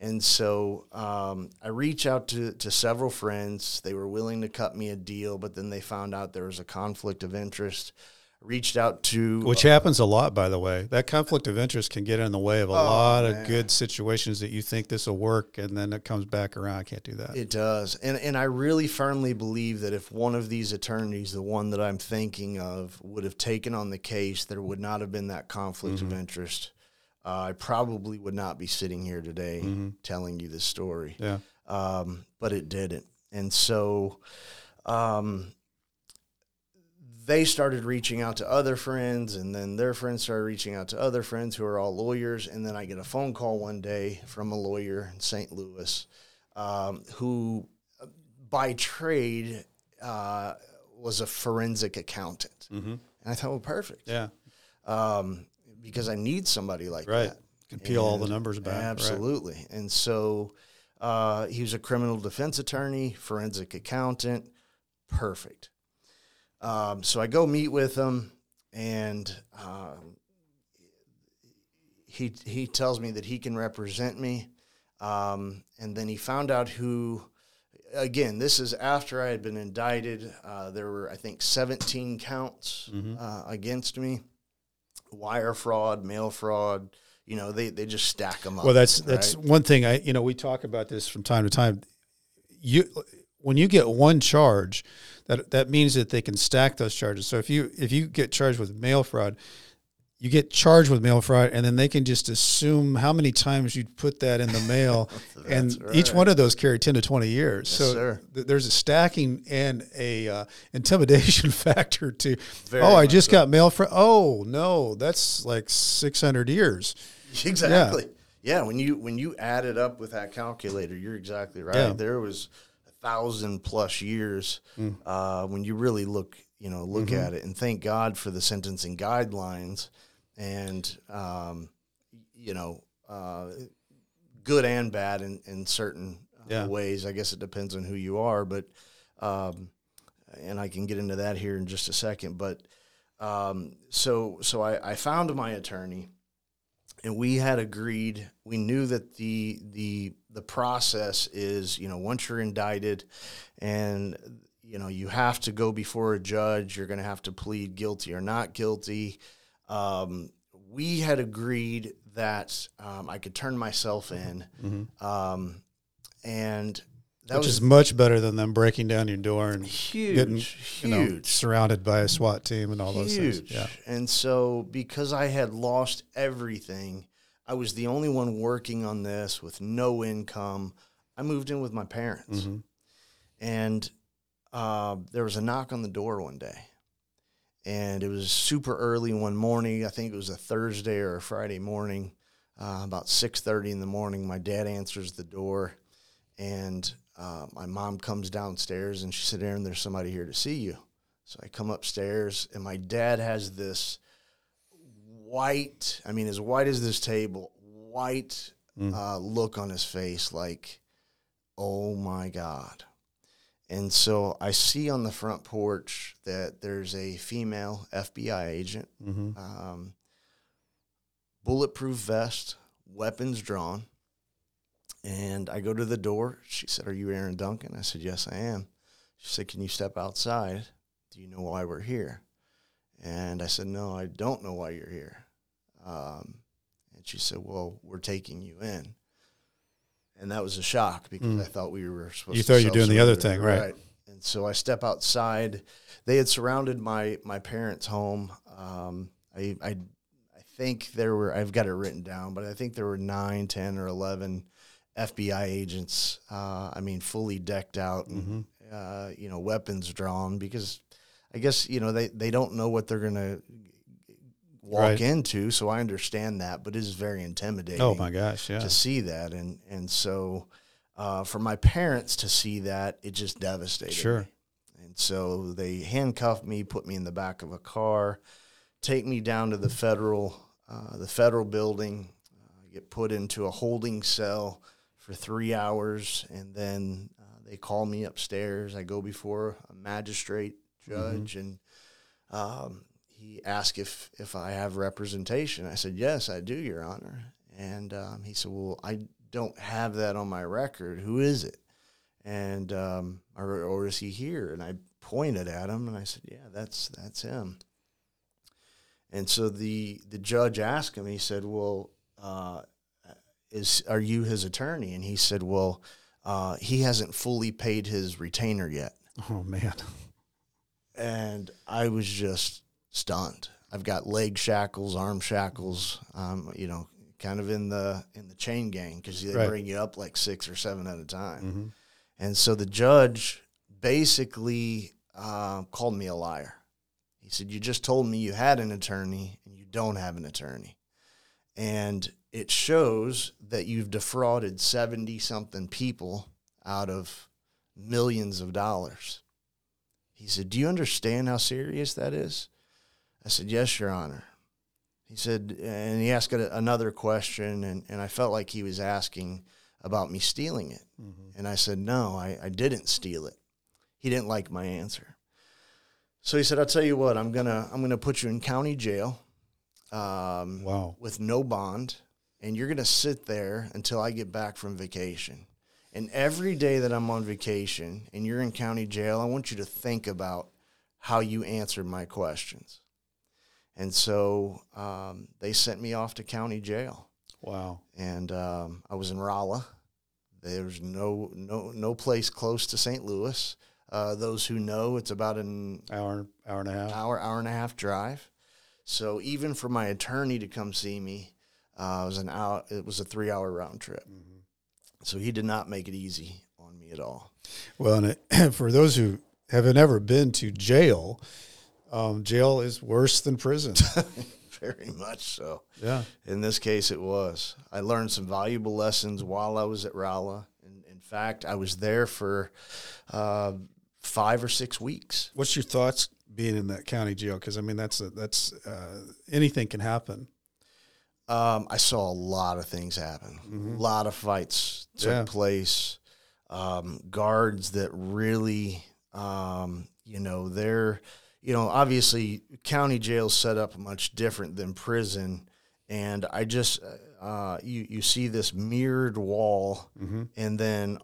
And so um, I reach out to, to several friends. They were willing to cut me a deal, but then they found out there was a conflict of interest. Reached out to Which happens a lot, by the way. That conflict of interest can get in the way of a Oh, lot of man. good situations that you think this will work, and then it comes back around. I can't do that. It does. And and I really firmly believe that if one of these attorneys, the one that I'm thinking of, would have taken on the case, there would not have been that conflict Mm-hmm. of interest. Uh, I probably would not be sitting here today Mm-hmm. telling you this story. yeah. Um, but it didn't. And so um, they started reaching out to other friends, and then their friends started reaching out to other friends who are all lawyers. And then I get a phone call one day from a lawyer in St. Louis um, who, uh, by trade, uh, was a forensic accountant. Mm-hmm. And I thought, well, perfect. Yeah. Um, because I need somebody like Right. that. Can peel all the numbers back. right. Absolutely. And so uh, he was a criminal defense attorney, forensic accountant. Perfect. Um, so I go meet with him, and um, he he tells me that he can represent me. Um, and then he found out who. Again, this is after I had been indicted. Uh, there were, I think, 17 counts Mm-hmm. uh, against me wire fraud, mail fraud. You know, they, they just stack them up. Well, that's that's right? one thing. I you know we talk about this from time to time. You when you get one charge, that that means that they can stack those charges. So if you if you get charged with mail fraud, you get charged with mail fraud, and then they can just assume how many times you put that in the mail, and That's each one of those carry ten to twenty years. Yes, so th- there's a stacking and a uh, intimidation factor to. Very oh, I just so. got mail fraud. Oh no, that's like six hundred years. exactly. Yeah. when you when you add it up with that calculator, you're exactly right. Yeah. There was thousand plus years Mm. uh, when you really look, you know, look Mm-hmm. at it, and thank God for the sentencing guidelines, and um, you know, uh, good and bad in in certain uh, Yeah. ways. I guess it depends on who you are, but um, and I can get into that here in just a second. But um, so so I, I found my attorney, and we had agreed. We knew that the the the process is you know once you're indicted, and you know you have to go before a judge. You're going to have to plead guilty or not guilty. Um, we had agreed that um, I could turn myself in, um, and that Mm-hmm. which was is much better than them breaking down your door and huge, getting huge, you know surrounded by a SWAT team and all those things. Yeah, And so, because I had lost everything, I was the only one working on this with no income. I moved in with my parents, Mhm. and uh, there was a knock on the door one day, and it was super early one morning. I think it was a Thursday or a Friday morning, uh, about six thirty in the morning. My dad answers the door, and uh, my mom comes downstairs, and she said, "Aaron, there's somebody here to see you." So I come upstairs, and my dad has this white, I mean, as white as this table, white uh, look on his face, like, oh my God. And so I see on the front porch that there's a female FBI agent, Mhm. um, bulletproof vest, weapons drawn. And I go to the door. She said, Are you Aaron Duncan? I said, Yes, I am. She said, Can you step outside? Do you know why we're here? And I said, No, I don't know why you're here. Um, and she said, Well, we're taking you in. And that was a shock because Mm. I thought we were supposed You to thought you were doing the other thing, right. right? And so I step outside. They had surrounded my my parents' home. Um, I, I I think there were I've got it written down, but I think there were nine, ten, or eleven FBI agents. Uh, I mean, fully decked out and uh, you know weapons drawn because I guess you know they they don't know what they're gonna walk Right. into. So I understand that, but it is very intimidating Oh my gosh, yeah. to see that, and and so uh, for my parents to see that, it just devastated. Sure. me. And so they handcuffed me, put me in the back of a car, take me down to the federal uh, the federal building, uh, get put into a holding cell for three hours, and then uh, they call me upstairs. I go before a magistrate judge, and um, he asked if if I have representation. I said yes, I do, Your Honor. And um, he said, well, I don't have that on my record. Who is it? And um, or, or is he here? And I pointed at him, and I said, yeah, that's that's him. And so the the judge asked him. He said, "Well, uh, is are you his attorney?" And he said, "Well, uh, he hasn't fully paid his retainer yet." Oh man. And I was just stunned. I've got leg shackles, arm shackles. Um, you know, kind of in the in the chain gang because they Right. bring you up like six or seven at a time. hmm And so the judge basically uh, called me a liar. He said, You just told me you had an attorney and you don't have an attorney. And it shows that you've defrauded 70 something people out of millions of dollars. He said, Do you understand how serious that is? I said, Yes, Your Honor. He said, and he asked another question, and, and I felt like he was asking about me stealing it. Mm-hmm. And I said, No, I, I didn't steal it. He didn't like my answer. So he said, I'll tell you what, I'm gonna I'm gonna put you in county jail um, Wow. with no bond, and you're gonna sit there until I get back from vacation. And every day that I'm on vacation and you're in county jail, I want you to think about how you answered my questions. And so um, they sent me off to county jail Wow. and um, I was in Rolla. There's no no no place close to St. Louis. Uh, those who know, it's about an Hour, hour and a half. hour hour and a half drive. So even for my attorney to come see me, uh, it was an hour. It was a three hour round trip. So he did not make it easy on me at all. Well, and it, for those who haven't ever been to jail, um, jail is worse than prison. Very much so. yeah. In this case, it was. I learned some valuable lessons while I was at Rolla. In, in fact, I was there for uh, five or six weeks. What's your thoughts being in that county jail? Because I mean, that's a, that's uh, anything can happen. Um, I saw a lot of things happen. A lot of fights took Yeah. place. Um, guards that really, um, you know, they're, you know, obviously county jail set up much different than prison. And I just, uh, uh you you see this mirrored wall, mm-hmm. and then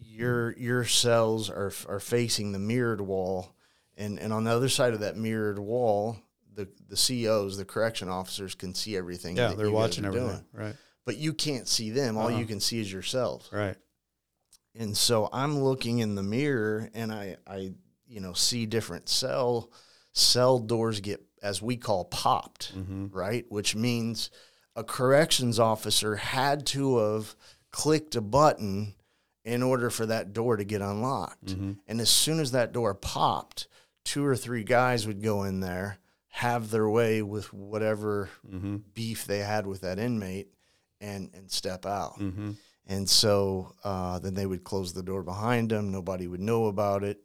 your your cells are are facing the mirrored wall, and and on the other side of that mirrored wall, the the COs, the correction officers, can see everything. Yeah, that they're watching everything. doing. Right. but you can't see them. All Uh-uh. you uh-huh. can see is yourself. Right. And so I'm looking in the mirror, and I I you know see different cell cell doors get as we call popped, right? Which means a corrections officer had to have clicked a button in order for that door to get unlocked. And as soon as that door popped, two or three guys would go in there, have their way with whatever beef they had with that inmate, and and step out. Mm-hmm. And so uh, then they would close the door behind them. Nobody would know about it.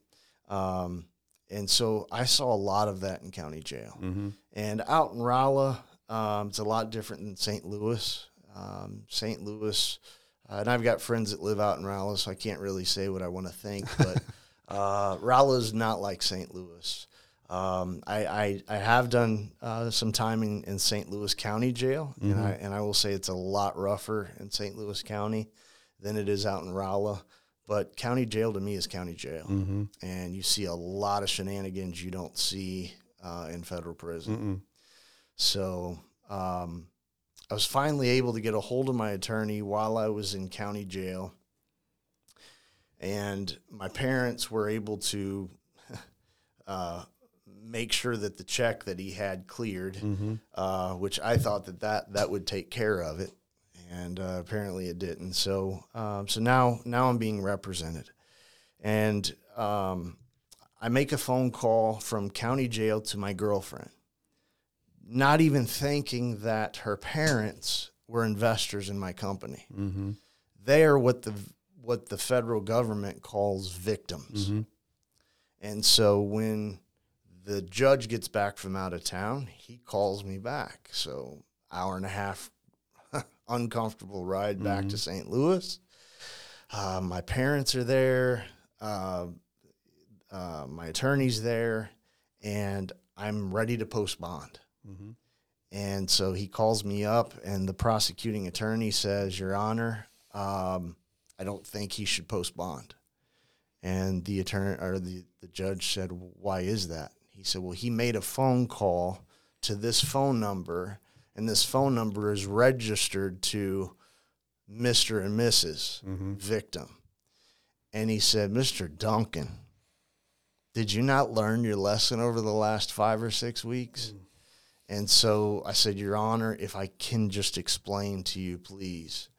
Um, and so I saw a lot of that in county jail. Mm-hmm. And out in Rolla, um, it's a lot different than St. Louis. Um, St. Louis, uh, and I've got friends that live out in Rolla, so I can't really say what I want to think, but uh, Rolla is not like St. Louis. Um, I, I, I have done uh, some time in, in St. Louis County Jail, and I and I will say it's a lot rougher in St. Louis County than it is out in Rolla. But county jail to me is county jail, Mm-hmm. and you see a lot of shenanigans you don't see uh, in federal prison. Mm-mm. So um, I was finally able to get a hold of my attorney while I was in county jail. And my parents were able to uh, make sure that the check that he had cleared, Mm-hmm. uh, which I thought that, that that would take care of it. And uh, apparently it didn't. So um, so now now I'm being represented. And um, I make a phone call from county jail to my girlfriend not even thinking that her parents were investors in my company. Mm-hmm. They are what the what the federal government calls victims. Mm-hmm. And so when the judge gets back from out of town, he calls me back. So hour and a half uncomfortable ride back to St. Louis. Uh, my parents are there. Uh, uh, my attorney's there, and I'm ready to post bond. Mm-hmm. And so he calls me up, and the prosecuting attorney says, Your Honor, um, I don't think he should post bond. And the attorney or the, the judge said, Why is that? He said, Well, he made a phone call to this phone number, and this phone number is registered to Mr. and missus mm-hmm. victim. And he said, Mr. Duncan, did you not learn your lesson over the last five or six weeks? Mm. And so I said, Your Honor, if I can just explain to you, please.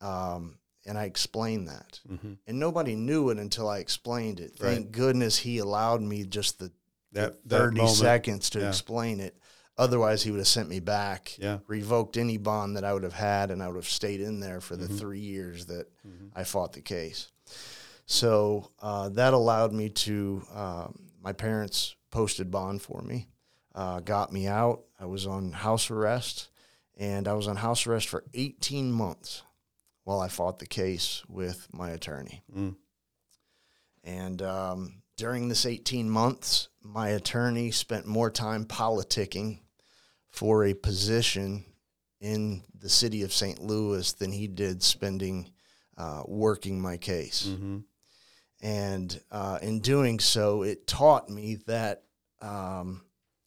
Um, and I explained that. Mm-hmm. And nobody knew it until I explained it. Thank Right. goodness he allowed me just the That, that 30 moment. seconds to Yeah. explain it. Otherwise, he would have sent me back, Yeah. revoked any bond that I would have had, and I would have stayed in there for Mm-hmm. the three years that I fought the case. So uh, that allowed me to, um, my parents posted bond for me, uh, got me out. I was on house arrest, and I was on house arrest for 18 months while I fought the case with my attorney. Mm. And um, during this 18 months, my attorney spent more time politicking for a position in the city of St. Louis than he did spending uh, working my case. Mm-hmm. And uh, in doing so, it taught me that um,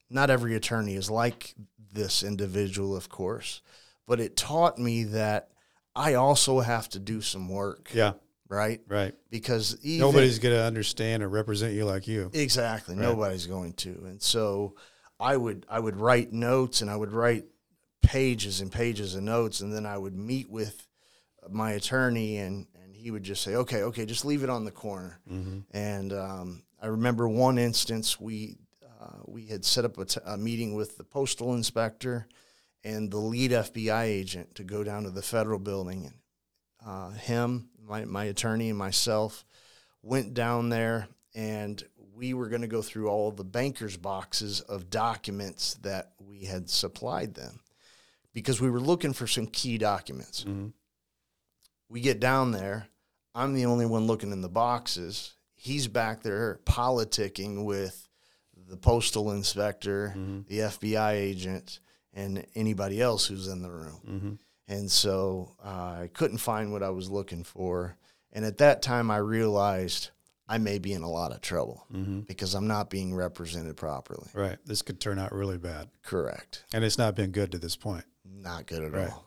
not every attorney is like this individual, of course, but it taught me that I also have to do some work, Yeah. right? Right. Because even, Nobody's going to understand or represent you like you. Exactly. Right. Nobody's going to. And so I would I would write notes and I would write pages and pages of notes and then I would meet with my attorney and and he would just say, "Okay, okay, just leave it on the corner." Mm-hmm. And um, I remember one instance we uh, we had set up a, t- a meeting with the postal inspector and the lead FBI agent to go down to the federal building and uh, him, my my attorney, and myself went down there and we were going to go through all the bankers boxes of documents that we had supplied them because we were looking for some key documents. Mm-hmm. We get down there. I'm the only one looking in the boxes. He's back there politicking with the postal inspector, Mm-hmm. the FBI agent, and anybody else who's in the room. Mm-hmm. And so uh, I couldn't find what I was looking for. And at that time, I realized I may be in a lot of trouble Mm-hmm. because I'm not being represented properly. Right. This could turn out really bad. Correct. And it's not been good to this point. Not good at Right. all.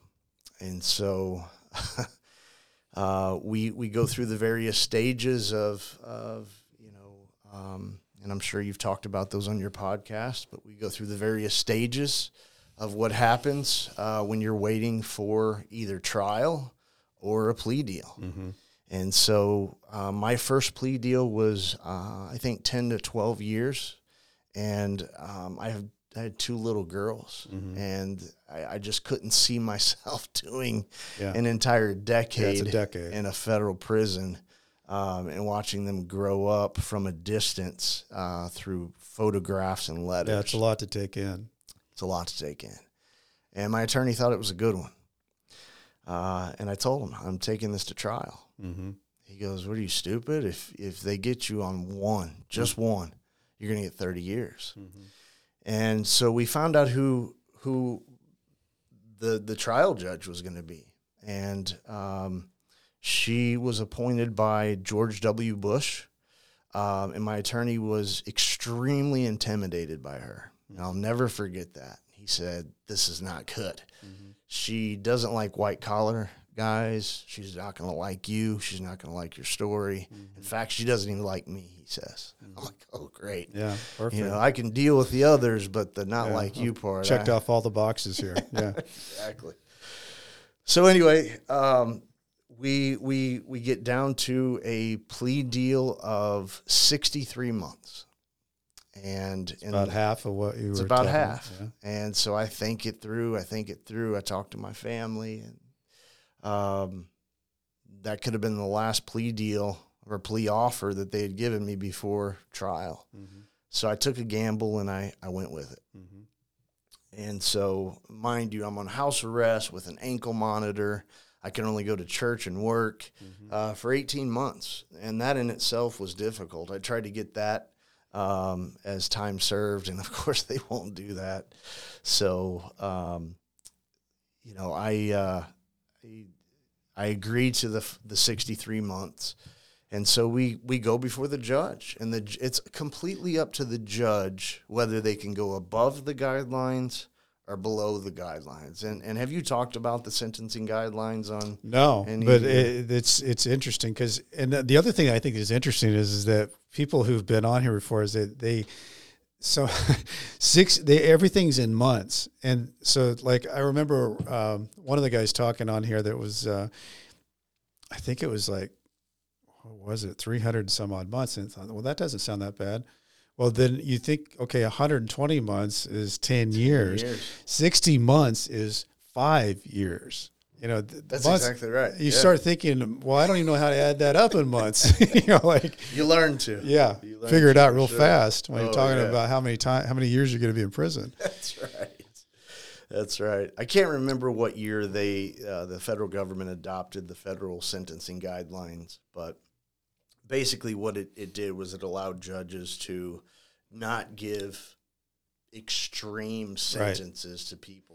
And so uh, we we go through the various stages of of you know, um, and I'm sure you've talked about those on your podcast, but we go through the various stages of what happens uh, when you're waiting for either trial or a plea deal. Mm-hmm. And so uh, my first plea deal was, uh, I think, 10 to 12 years. And um, I, have, I had two little girls. Mhm. And I, I just couldn't see myself doing Yeah. an entire yeah. Decade a decade. in a federal prison um, and watching them grow up from a distance uh, through photographs and letters. yeah. It's a lot to take in. It's a lot to take in. And my attorney thought it was a good one. Uh, and I told him, I'm taking this to trial. Mm-hmm. He goes, "What are you stupid? If if they get you on one, just one, you're going to get 30 years." Mm-hmm. And so we found out who who the the trial judge was going to be, and um, she was appointed by George W. Bush, um, and my attorney was extremely intimidated by her. And I'll never forget that. He said, "This is not good." Mm-hmm. She doesn't like white collar guys. She's not going to like you. She's not going to like your story. In fact, she doesn't even like me, he says. I'm like, oh, great. Yeah. Perfect. You know, I can deal with the others, but the not Yeah, like you part. Checked I- off all the boxes here. Yeah. Exactly. So anyway, um, we we we get down to a plea deal of 63 months. And about half of what you it's were. about half. Yeah. And so I think it through. I think it through. I talked to my family, and um, that could have been the last plea deal or plea offer that they had given me before trial. Mm-hmm. So I took a gamble and I, I went with it. Mm-hmm. And so, mind you, I'm on house arrest with an ankle monitor. I can only go to church and work Mm-hmm. uh, for 18 months. And that in itself was difficult. I tried to get that um, as time served, and of course, they won't do that. So, um, you know, I, uh, I, I agreed to the, the 63 months. And so we we go before the judge, and the it's completely up to the judge whether they can go above the guidelines or below the guidelines. And and have you talked about the sentencing guidelines on? No, but it, it's it's interesting because and the other thing I think is interesting is is that people who've been on here before is that they so six they everything's in months. And so like i remember um, one of the guys talking on here that was uh, i think it was like what was it? 300 some odd months. And thought well that doesn't sound that bad. Well then you think okay 120 months is 10 years, years. 60 months is five years you know, that's months, exactly right. You yeah. start thinking, well, I don't even know how to add that up in months. you know, like you learn to. Yeah, learn figure it out real sure. fast when oh, you're talking yeah. about how many time, how many years you're going to be in prison. That's right. That's right. I can't remember what year they, uh, the federal government adopted the federal sentencing guidelines, but basically what it, it did was it allowed judges to not give extreme sentences right. to people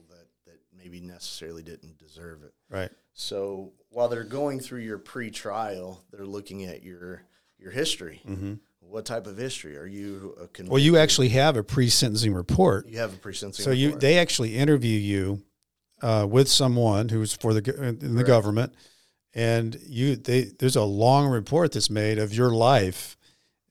maybe necessarily didn't deserve it. Right. So while they're going through your pre-trial, they're looking at your your history. Mm-hmm. What type of history are you? Convicted? Well, you actually have a pre-sentencing report. You have a pre-sentencing. So report. you they actually interview you uh, with someone who's for the in the government, and you they there's a long report that's made of your life,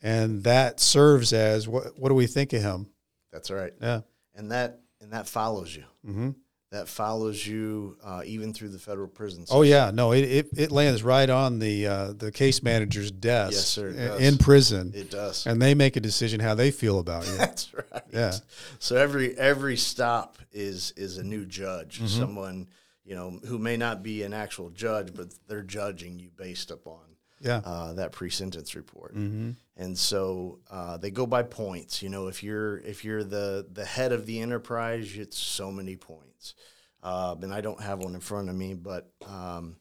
and that serves as what what do we think of him? That's right. Yeah, and that and that follows you. Mm-hmm that follows you uh, even through the federal prison system. Oh yeah, no, it, it, it lands right on the uh, the case manager's desk. Yes, sir. In prison, it does, and they make a decision how they feel about you. That's right. Yeah. So every every stop is is a new judge, mm-hmm. someone you know who may not be an actual judge, but they're judging you based upon yeah. Uh, that pre-sentence report. Mm-hmm. And so uh, they go by points. You know, if you're if you're the the head of the enterprise, it's so many points. Uh, and I don't have one in front of me, but um,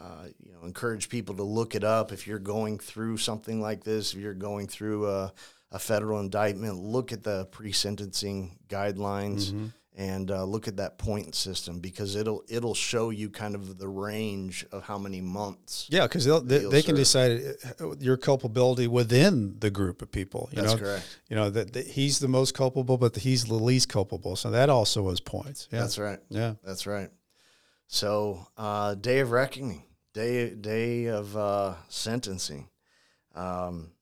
uh, you know, encourage people to look it up. If you're going through something like this, if you're going through a, a federal indictment, look at the pre-sentencing guidelines. Mm-hmm and uh, look at that point system because it'll it'll show you kind of the range of how many months. Yeah, because they, they can decide uh, your culpability within the group of people. You That's know? correct. You know that, that, he's the most culpable, but he's the least culpable. So that also is points. Yeah. That's right. Yeah, that's right. So uh, day of reckoning, day day of uh, sentencing. Um,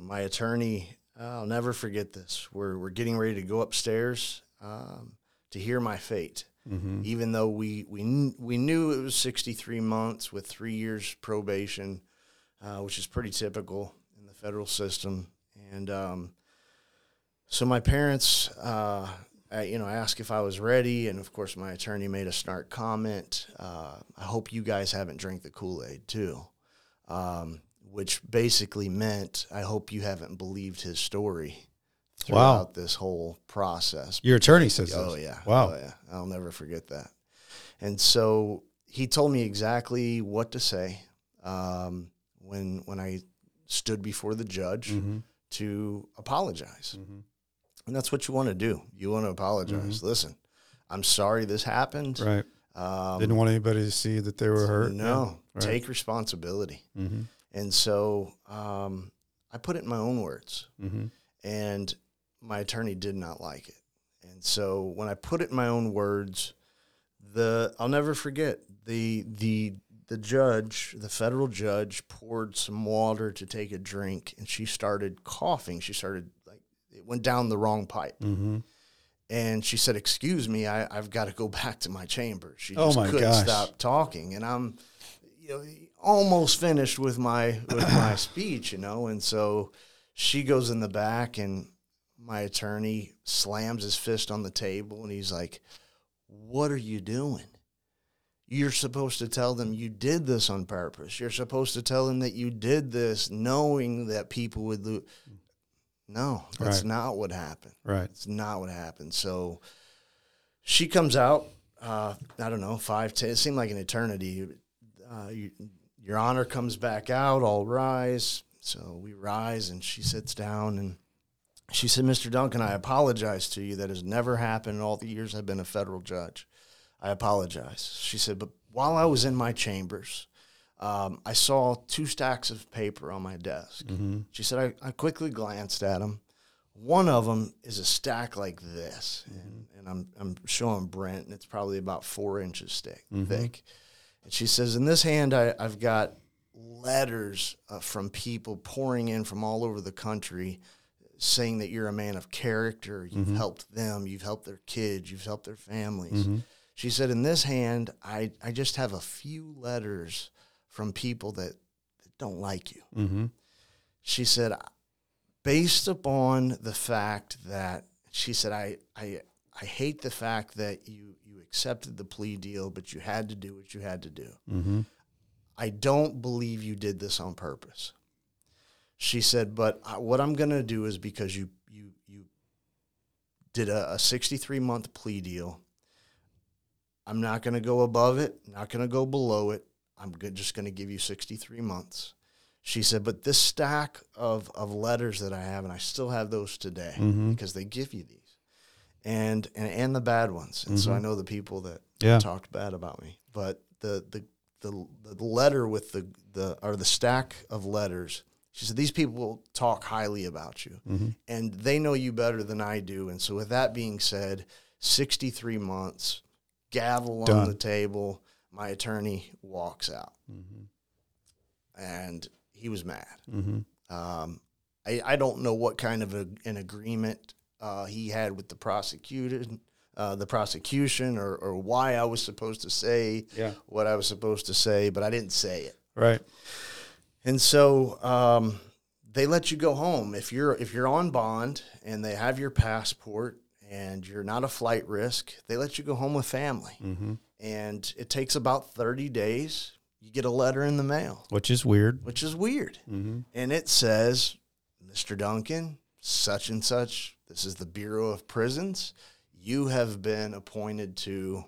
my attorney, I'll never forget this. We're we're getting ready to go upstairs. Um, to hear my fate. Mm-hmm. Even though we we we knew it was 63 months with three years probation, uh, which is pretty typical in the federal system, and um, so my parents, uh, I, you know, asked if I was ready, and of course my attorney made a snark comment. Uh, I hope you guys haven't drank the Kool Aid too, um, which basically meant I hope you haven't believed his story throughout wow. this whole process. Your attorney says Oh this. yeah. Wow. Oh yeah. I'll never forget that. And so he told me exactly what to say um, when when I stood before the judge mm-hmm. to apologize. Mm-hmm. And that's what you want to do. You want to apologize. Mm-hmm. Listen, I'm sorry this happened. Right. Um, Didn't want anybody to see that they were hurt. No. Yeah. Right. Take responsibility. Mm-hmm. And so um, I put it in my own words. Mm-hmm. And my attorney did not like it. And so when I put it in my own words, the I'll never forget the the the judge, the federal judge, poured some water to take a drink, and she started coughing. She started like it went down the wrong pipe, mm-hmm. and she said, "Excuse me, I, have got to go back to my chamber." She oh just oh couldn't gosh. stop talking, and I'm, you know, almost finished with my with my speech, you know, and so she goes in the back and my attorney slams his fist on the table and he's like, What are you doing? You're supposed to tell them you did this on purpose. You're supposed to tell them that you did this knowing that people would lose. No, that's right. not what happened. Right. It's not what happened. So she comes out, uh, I don't know, five, ten, it seemed like an eternity. Uh, you, your Honor comes back out, all rise. So we rise and she sits down and she said, Mr. Duncan, I apologize to you. That has never happened in all the years I've been a federal judge. I apologize. She said, but while I was in my chambers, um, I saw two stacks of paper on my desk. Mm-hmm. She said, I, I quickly glanced at them. One of them is a stack like this, and, and I'm, I'm showing Brent, and it's probably about four inches thick. thick. And she says, In this hand, I, I've got letters uh, from people pouring in from all over the country saying that you're a man of character. You've helped them, you've helped their kids, you've helped their families. She said, In this hand, I, I just have a few letters from people that, that don't like you. Mm-hmm. She said, based upon the fact that she said, I, I, I hate the fact that you, you accepted the plea deal, but you had to do what you had to do. Mm-hmm. I don't believe you did this on purpose. She said, but what I'm going to do is because you, you, you did a, a 63 month plea deal. I'm not going to go above it, not going to go below it. I'm good, just going to give you 63 months. She said, but this stack of, of letters that I have, and I still have those today Mhm. because they give you these and, and, and the bad ones. And so I Mhm. know the people that Yeah. talked bad about me, but the, the, the, the letter with the, the, or the stack of letters, she said, these people will talk highly about you Mhm. and they know you better than I do. And so, with that being said, 63 months, gavel on the table, my attorney walks out. Mhm. And he was mad. Mhm. Um, I, I don't know what kind of a, an agreement uh, he had with the prosecuted, uh, the prosecution, or, or why I was supposed to say Yeah. what I was supposed to say, but I didn't say it. Right. And so um, they let you go home if you're if you're on bond and they have your passport and you're not a flight risk. They let you go home with family, Mm-hmm. and it takes about thirty days. You get a letter in the mail, Which is weird. which is weird, Mm-hmm. and it says, "Mr. Duncan, such and such. This is the Bureau of Prisons. You have been appointed to."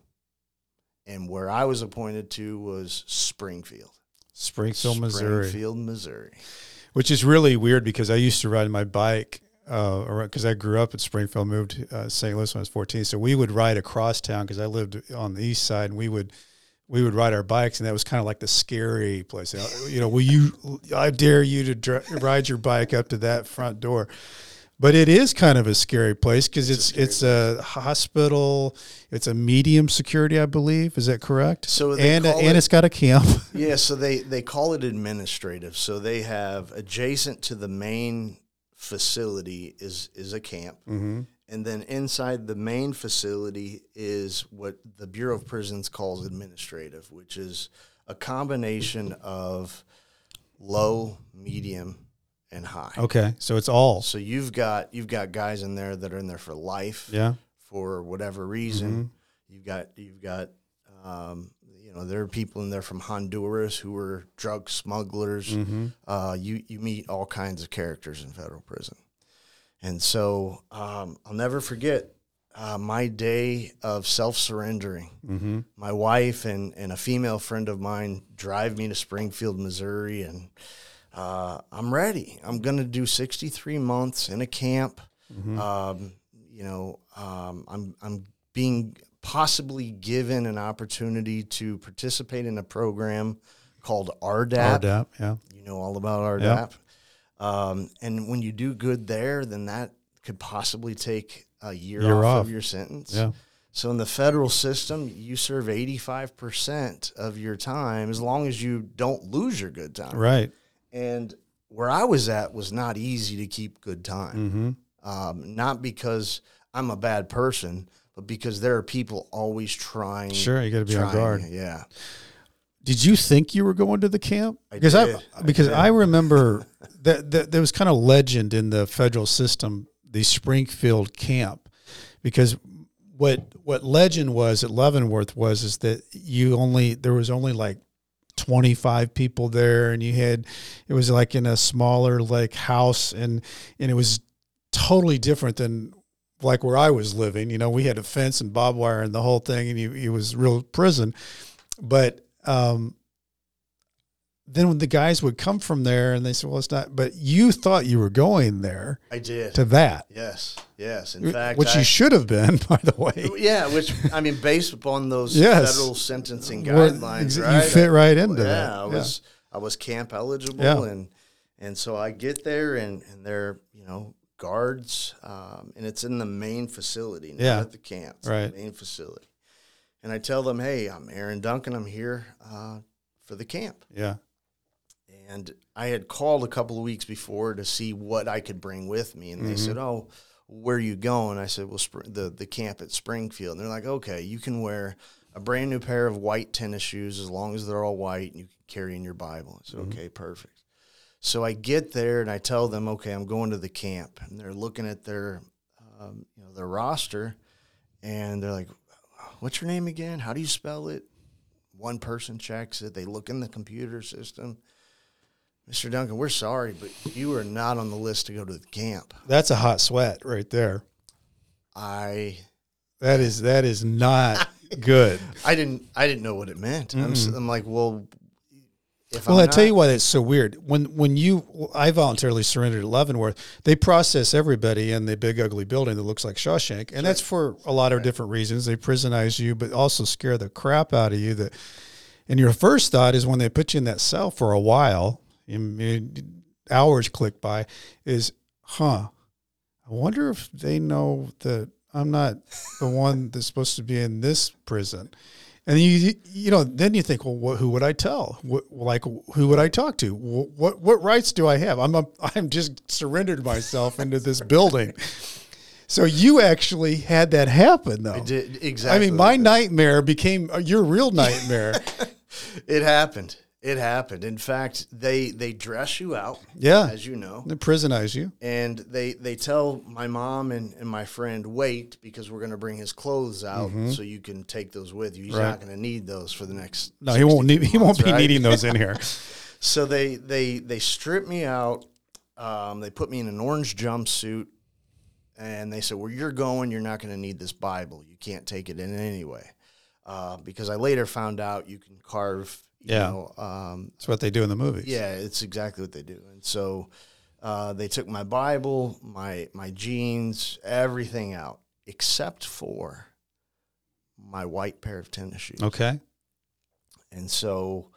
And where I was appointed to was Springfield, Springfield, Missouri. Springfield, Missouri. which is really weird because I used to ride my bike uh around because I grew up in Springfield, moved to uh, St. Louis when I was 14. So we would ride across town because I lived on the east side, and we would we would ride our bikes, and that was kind of like the scary place. Uh, You know, will you? I dare you to dri- ride your bike up to that front door. But it is kind of a scary place because it's it's a, hospital. It's a medium security, I believe. Is that correct? So and uh, and it- it's got a camp. Yeah, so they they call it administrative. So they have adjacent to the main facility is is a camp, mm-hmm. and then inside the main facility is what the Bureau of Prisons calls administrative, which is a combination of low, medium, and high. Okay, so it's all. So you've got you've got guys in there that are in there for life Yeah. for whatever reason. You've got you've got um, you know there are people in there from Honduras who are drug smugglers. Mm-hmm. Uh, you you meet all kinds of characters in federal prison, and so um, I'll never forget uh, my day of self surrendering. Mm-hmm. My wife and and a female friend of mine drive me to Springfield, Missouri, and uh, I'm ready. I'm going to do 63 months in a camp. Mm-hmm. Um, you know, um, I'm I'm being possibly given an opportunity to participate in a program called RDAP. RDAP, yeah. You know all about Yeah. RDAP. Um, and when you do good there, then that could possibly take a year, Year off, off. of your sentence. Yeah. So in the federal system, you serve 85% of your time as long as you don't lose your good time. Right. And where I was at was not easy to keep good time. Mm-hmm. Um, not because I'm a bad person, but because there are people always trying. Sure, you got to be on guard. Yeah. Did you think you were going to the camp? I because did. I I because did. I remember that, that there was kind of legend in the federal system, the Springfield camp, because what what legend was at Leavenworth was is that you only there was only like 25 people there and you had it was like in a smaller like house and and it was totally different than like where I was living. You know we had a fence and barbed wire and the whole thing and you, it was real prison. But um then the guys would come from there and they said, well, it's not, but you thought you were going there I did. to that, yes, yes. In fact, which I, you should have been, by the way. yeah, which I mean, based upon those Yes. federal sentencing Well, guidelines, you right? fit right into yeah, that. I Yeah. was I was camp eligible, Yeah. and and so I get there, and and they're you know guards, um, and it's in the main facility, not Yeah. at the camp, it's Right. main facility. And I tell them, hey, I'm Aaron Duncan. I'm here uh, for the camp. Yeah. And I had called a couple of weeks before to see what I could bring with me, and they Mm-hmm. said, "Oh, where are you going?" I said, "Well, Spr- the the camp at Springfield." And they're like, "Okay, you can wear a brand new pair of white tennis shoes as long as they're all white, and you can carry in your Bible." I said, Mm-hmm. "Okay, perfect." So I get there and I tell them, "Okay, I'm going to the camp," and they're looking at their um, you know their roster, and they're like, "What's your name again? How do you spell it?" One person checks it. They look in the computer system. Mr. Duncan, we're sorry, but you are not on the list to go to the camp. That's a hot sweat right there. I That is, that is not good. I didn't I didn't know what it meant. I'm, s- I'm like, well, if Well, I'm I tell not- you why that's so weird. When when you, I voluntarily surrendered at Leavenworth. They process everybody in the big ugly building that looks like Shawshank, and that's for a lot of different reasons. They prisonize you, but also scare the crap out of you. That, and your first thought is when they put you in that cell for a while, hours click by, is, huh? I wonder if they know that I'm not the one that's supposed to be in this prison. And you, you know, then you think, well, what, who would I tell? What, like, who would I talk to? Wh- What, what rights do I have? I'm, a, I'm just surrendered myself into this building. So you actually had that happen, though. I did exactly. I mean, my nightmare became your real nightmare. it happened. It happened. In fact, they they dress you out, yeah, as you know, they prisonize you. and they they tell my mom and, and my friend wait because we're going to bring his clothes out so you can take those with you. He's Mm-hmm. Right. not going to need those for the next. No, he won't 62 need. He won't be right? needing those in here. So they they they strip me out. Um, they put me in an orange jumpsuit, and they said, "Where you're going, you're not going to need this Bible. You can't take it in anyway." Uh, because I later found out you can carve. Yeah. know, um, That's what they do in the movies. yeah, it's exactly what they do. And so uh, they took my Bible, my my jeans, everything out except for my white pair of tennis shoes. Okay. And so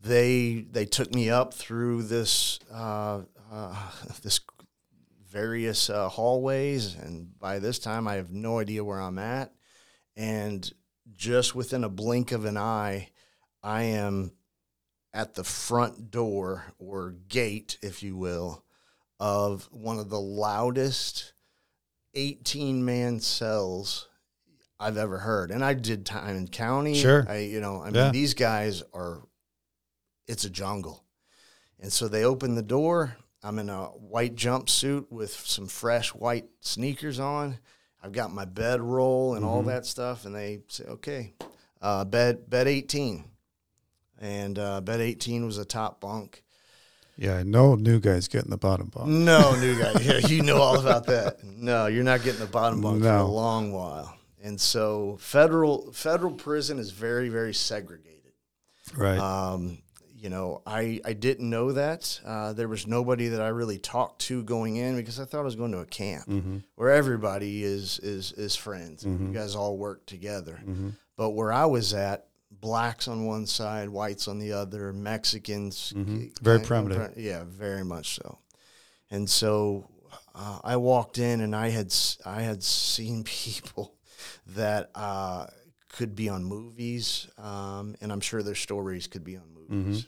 they they took me up through this uh, uh, this various uh, hallways, and by this time I have no idea where I'm at. And just within a blink of an eye, I am at the front door or gate, if you will, of one of the loudest 18 man cells I've ever heard. And I did time in county. Sure. I, you know, I mean, Yeah. these guys are, it's a jungle. And so they open the door. I'm in a white jumpsuit with some fresh white sneakers on. I've got my bed roll and all that stuff. And they say, okay, uh, bed, bed 18. And uh, bed 18 was a top bunk. Yeah, no new guys getting the bottom bunk. No, new guy. Yeah, you know all about that. No, you're not getting the bottom bunk for a long while. And so federal federal prison is very very segregated. Right. Um, you know, I I didn't know that. Uh, there was nobody that I really talked to going in because I thought I was going to a camp Mm-hmm. where everybody is is is friends. and You guys all work together. Mm-hmm. But where I was at, blacks on one side, whites on the other, Mexicans. Mhm. Very primitive. Yeah, very much so. And so uh, I walked in, and I had I had seen people that uh, could be on movies, um, and I'm sure their stories could be on movies.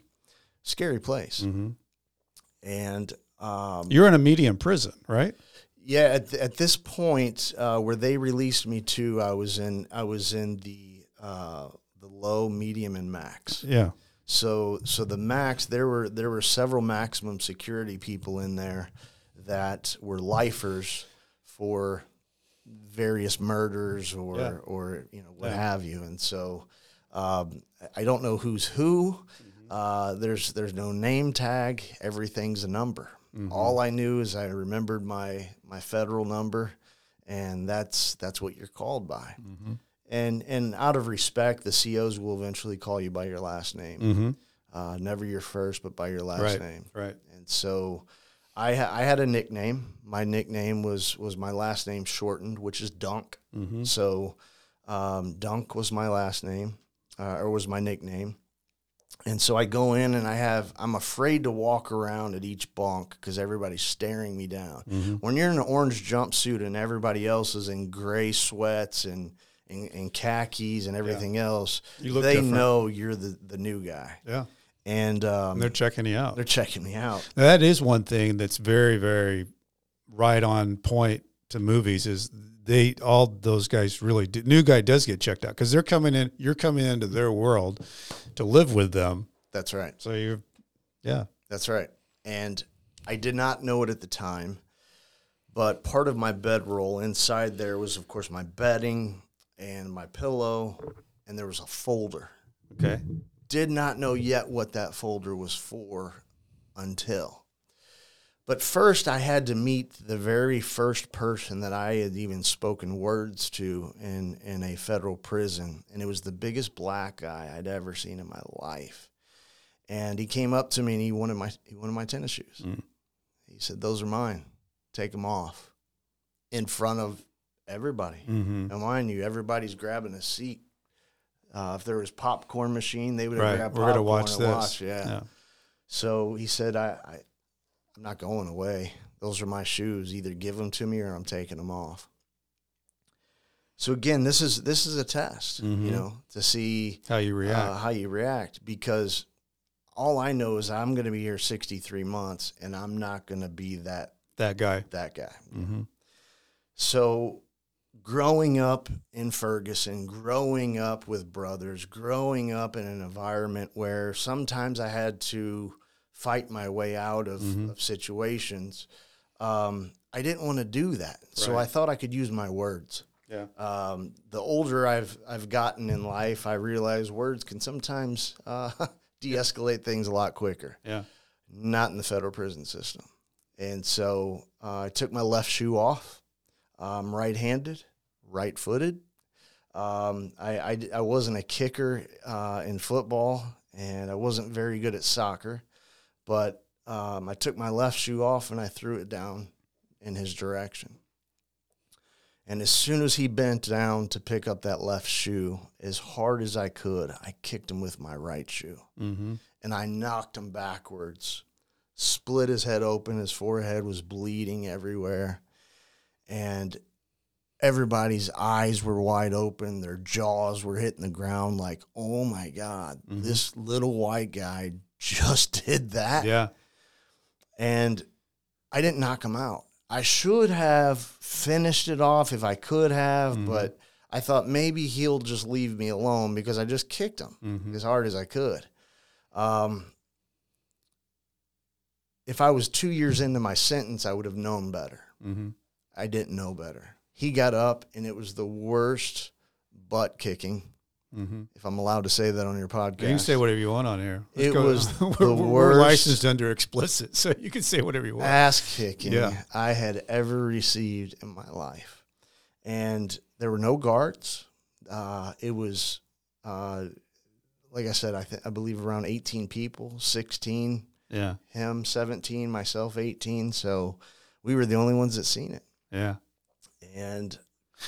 Scary place, hmm and um, You're in a medium prison, right? yeah, at, th- at this point uh, where they released me to, I was in I was in the uh, the low, medium, and max. Yeah. So so the max there were there were several maximum security people in there that were lifers for various murders or Yeah. or you know what Yeah. have you, and so um, I don't know who's who. Uh, there's there's no name tag. Everything's a number. All I knew is I remembered my my federal number, and that's that's what you're called by. And and out of respect, the COs will eventually call you by your last name. Mm-hmm. uh, never your first, but by your last Right. name. Right. And so I ha- I had a nickname. My nickname was was my last name shortened, which is Dunk. Mm-hmm. So um, Dunk was my last name, uh, or was my nickname. And so I go in and I have I'm afraid to walk around at each bunk because everybody's staring me down. Mm-hmm. When you're in an orange jumpsuit and everybody else is in gray sweats and and, and khakis and everything else, You look they different. know you're the the new guy, Yeah. and um, And they're checking you out. they're checking me out. Now, that is one thing that's very, very right on point to movies is they all those guys really do, new guy does get checked out because they're coming in. You're coming into their world to live with them. That's right. So you're, yeah, That's right. And I did not know it at the time, but part of my bedroll inside there was, of course, my bedding and my pillow, and there was a folder. okay, Did not know yet what that folder was for until. But first, I had to meet the very first person that I had even spoken words to in, in a federal prison. And it was the biggest black guy I'd ever seen in my life. And he came up to me and he wanted my, he wanted my tennis shoes. Mm. He said, Those are mine. Take them off in front of everybody. mm-hmm. And mind you, everybody's grabbing a seat. Uh, if there was popcorn machine, they would have right. grabbed We're popcorn watch and this. watch. Yeah. So he said, I, I, I'm not going away. Those are my shoes. Either give them to me or I'm taking them off. So again, this is this is a test, Mhm. you know, to see How you react? uh, how you react because all I know is I'm going to be here 63 months and I'm not going to be that that guy. that guy. Mm-hmm. So, growing up in Ferguson, growing up with brothers, growing up in an environment where sometimes I had to fight my way out of, Mhm. of situations, um, I didn't want to do that. So I thought I could use my words. Yeah. Um, the older I've I've gotten in life, I realize words can sometimes uh, de-escalate things a lot quicker Yeah. not in the federal prison system. And so uh, I took my left shoe off. I'm right-handed, right-footed. Um, I, I, I wasn't a kicker uh, in football, and I wasn't very good at soccer. But um, I took my left shoe off and I threw it down in his direction. And as soon as he bent down to pick up that left shoe, as hard as I could, I kicked him with my right shoe Mm-hmm. and I knocked him backwards, split his head open. His forehead was bleeding everywhere. And everybody's eyes were wide open. Their jaws were hitting the ground like, oh my God, Mhm. this little white guy just did that. Yeah. And I didn't knock him out. I should have finished it off if I could have, Mhm. but I thought maybe he'll just leave me alone because I just kicked him Mm-hmm. as hard as I could. Um, if I was two years into my sentence, I would have known better. Mm-hmm. I didn't know better. He got up, and it was the worst butt kicking, Mm-hmm. if I'm allowed to say that on your podcast. You can say whatever you want on here. It go. was we're, the we're worst- licensed under explicit, so you can say whatever you want. ass kicking Yeah. I had ever received in my life. And there were no guards. Uh, it was, uh, like I said, I, th- I believe around 18 people, 16 yeah. him 17 myself 18 so we were the only ones that seen it Yeah. And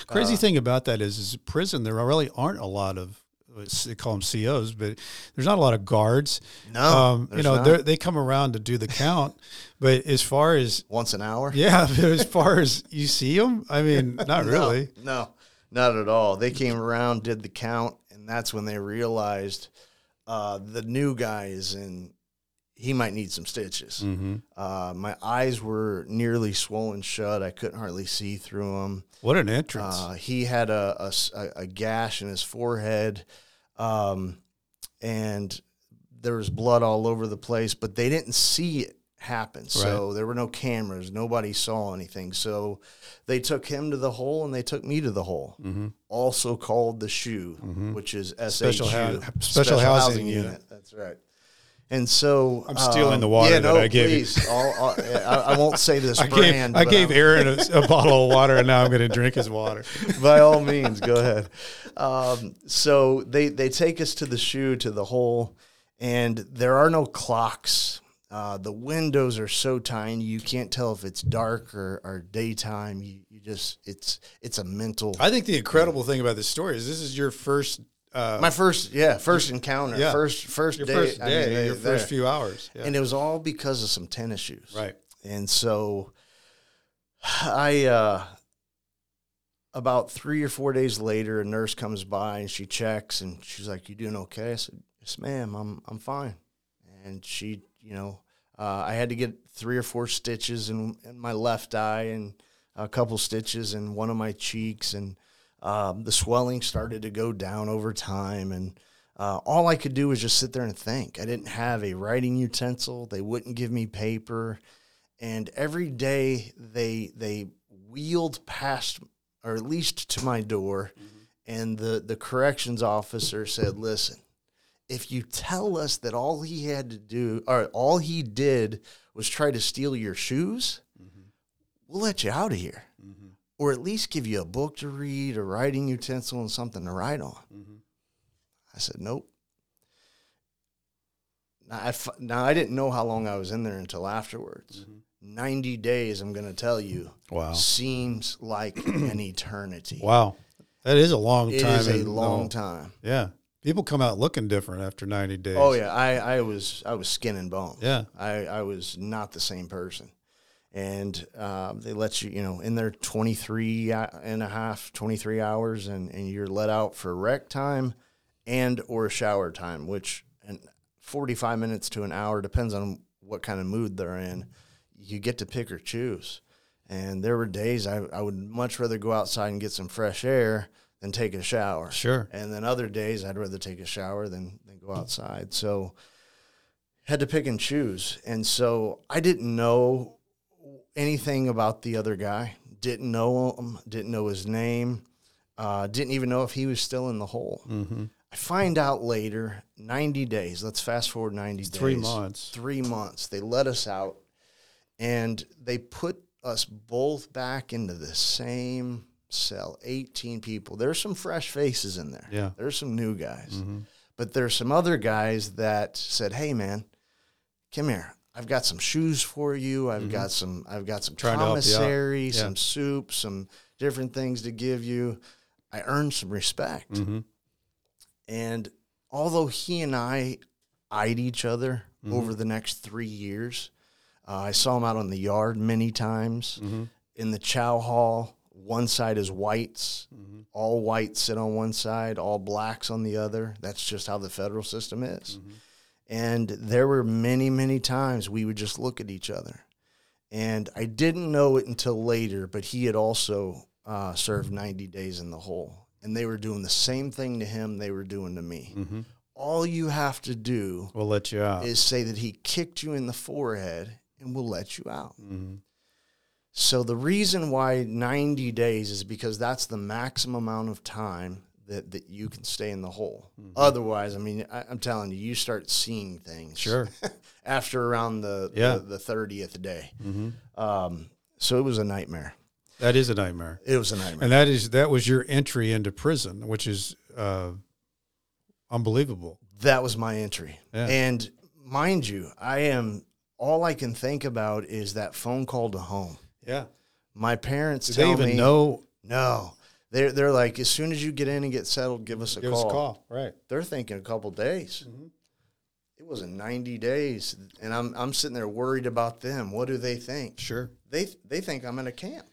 Crazy uh, thing about that is, is prison. There really aren't a lot of they call them COs, but there's not a lot of guards. no um, you know, they come around to do the count, but as far as once an hour yeah, but as far as you see them, I mean, not No, really. no not at all they came around did the count and that's when they realized uh, the new guy is in he might need some stitches Mm-hmm. uh, my eyes were nearly swollen shut i couldn't hardly see through them What an entrance! Uh, he had a a gash in his forehead, um, and there was blood all over the place, but they didn't see it happen. So there were no cameras. Nobody saw anything. So they took him to the hole and they took me to the hole, mm-hmm. also called the shoe, Mhm. which is SHU, Special hou- special housing unit. That's right. And so I'm stealing um, the water yeah, that I gave you. please. I'll, I'll, I, I won't say this I brand. gave I gave I'm- Aaron a, a bottle of water, and now I'm going to drink his water. by all means, go ahead. Um, so they they take us to the shoe to the hole, and there are no clocks. Uh, the windows are so tiny you can't tell if it's dark or, or daytime. You, you just it's it's a mental. I think the incredible thing about this story is this is your first uh, My first yeah first encounter Yeah. first first your day first I mean, day, your there. first few hours. Yeah. and it was all because of some tennis shoes. right. And so I uh about three or four days later, a nurse comes by and she checks and she's like, You doing okay? I said, Yes, ma'am, I'm I'm fine. And she, you know, uh, I had to get three or four stitches in, in my left eye and a couple stitches in one of my cheeks and um, the swelling started to go down over time and uh, all I could do was just sit there and think. I didn't have a writing utensil. They wouldn't give me paper, and every day they they wheeled past, or at least to my door, and the the corrections officer said, "Listen, if you tell us that all he had to do, or all he did was try to steal your shoes, we'll let you out of here." Or at least give you a book to read, a writing utensil, and something to write on. I said, nope. Now I, f- now, I didn't know how long I was in there until afterwards. 90 days, I'm going to tell you, Wow. seems like an eternity. Wow. That is a long It time. is a long uh, time. Yeah. People come out looking different after 90 days. Oh, yeah. I, I, was, I was skin and bone. Yeah. I, I was not the same person. And um, they let you, you know, in there 23 and a half, 23 hours, and, and you're let out for rec time and or shower time, which and 45 minutes to an hour depends on what kind of mood they're in. You get to pick or choose. And there were days I, I would much rather go outside and get some fresh air than take a shower. Sure. And then other days I'd rather take a shower than, than go outside. So had to pick and choose. And so I didn't know anything about the other guy. Didn't know him, didn't know his name, uh, didn't even know if he was still in the hole. Mm-hmm. I find out later, 90 days. Let's fast forward 90 days. Three months. Three months. They let us out and they put us both back into the same cell 18 people. There's some fresh faces in there. Yeah. There's some new guys. Mm-hmm. But there's some other guys that said, "Hey, man, come here. I've got some shoes for you. I've got some. I've got some Mm-hmm. Trying to help you out. commissary, Yeah. some soup, some different things to give you." I earned some respect, Mm-hmm. and although he and I eyed each other Mm-hmm. over the next three years, uh, I saw him out on the yard many times. Mm-hmm. In the chow hall, one side is whites. Mm-hmm. All whites sit on one side, all blacks on the other. That's just how the federal system is. Mm-hmm. And there were many, many times we would just look at each other. And I didn't know it until later, but he had also uh, served 90 days in the hole. And they were doing the same thing to him they were doing to me. Mm-hmm. All you have to do We'll let you out. is say that he kicked you in the forehead and we'll let you out. mm-hmm. So the reason why 90 days is because that's the maximum amount of time that, that you can stay in the hole. Mm-hmm. Otherwise, I mean, I, I'm telling you, you start seeing things. Sure. after around the, Yeah. the, 30th day. Mm-hmm. Um, so it was a nightmare. That is a nightmare. It was a nightmare. And that is that was your entry into prison, which is uh, unbelievable. that was my entry. Yeah. And mind you, I am, all I can think about is that phone call to home. Yeah. My parents Did they even me, know? no. They're, they're like, as soon as you get in and get settled, give us a Give call. us a call. Right. they're thinking a couple days. Mhm. It was in 90 days, and I'm I'm sitting there worried about them. What do they think? Sure. They they think I'm in a camp.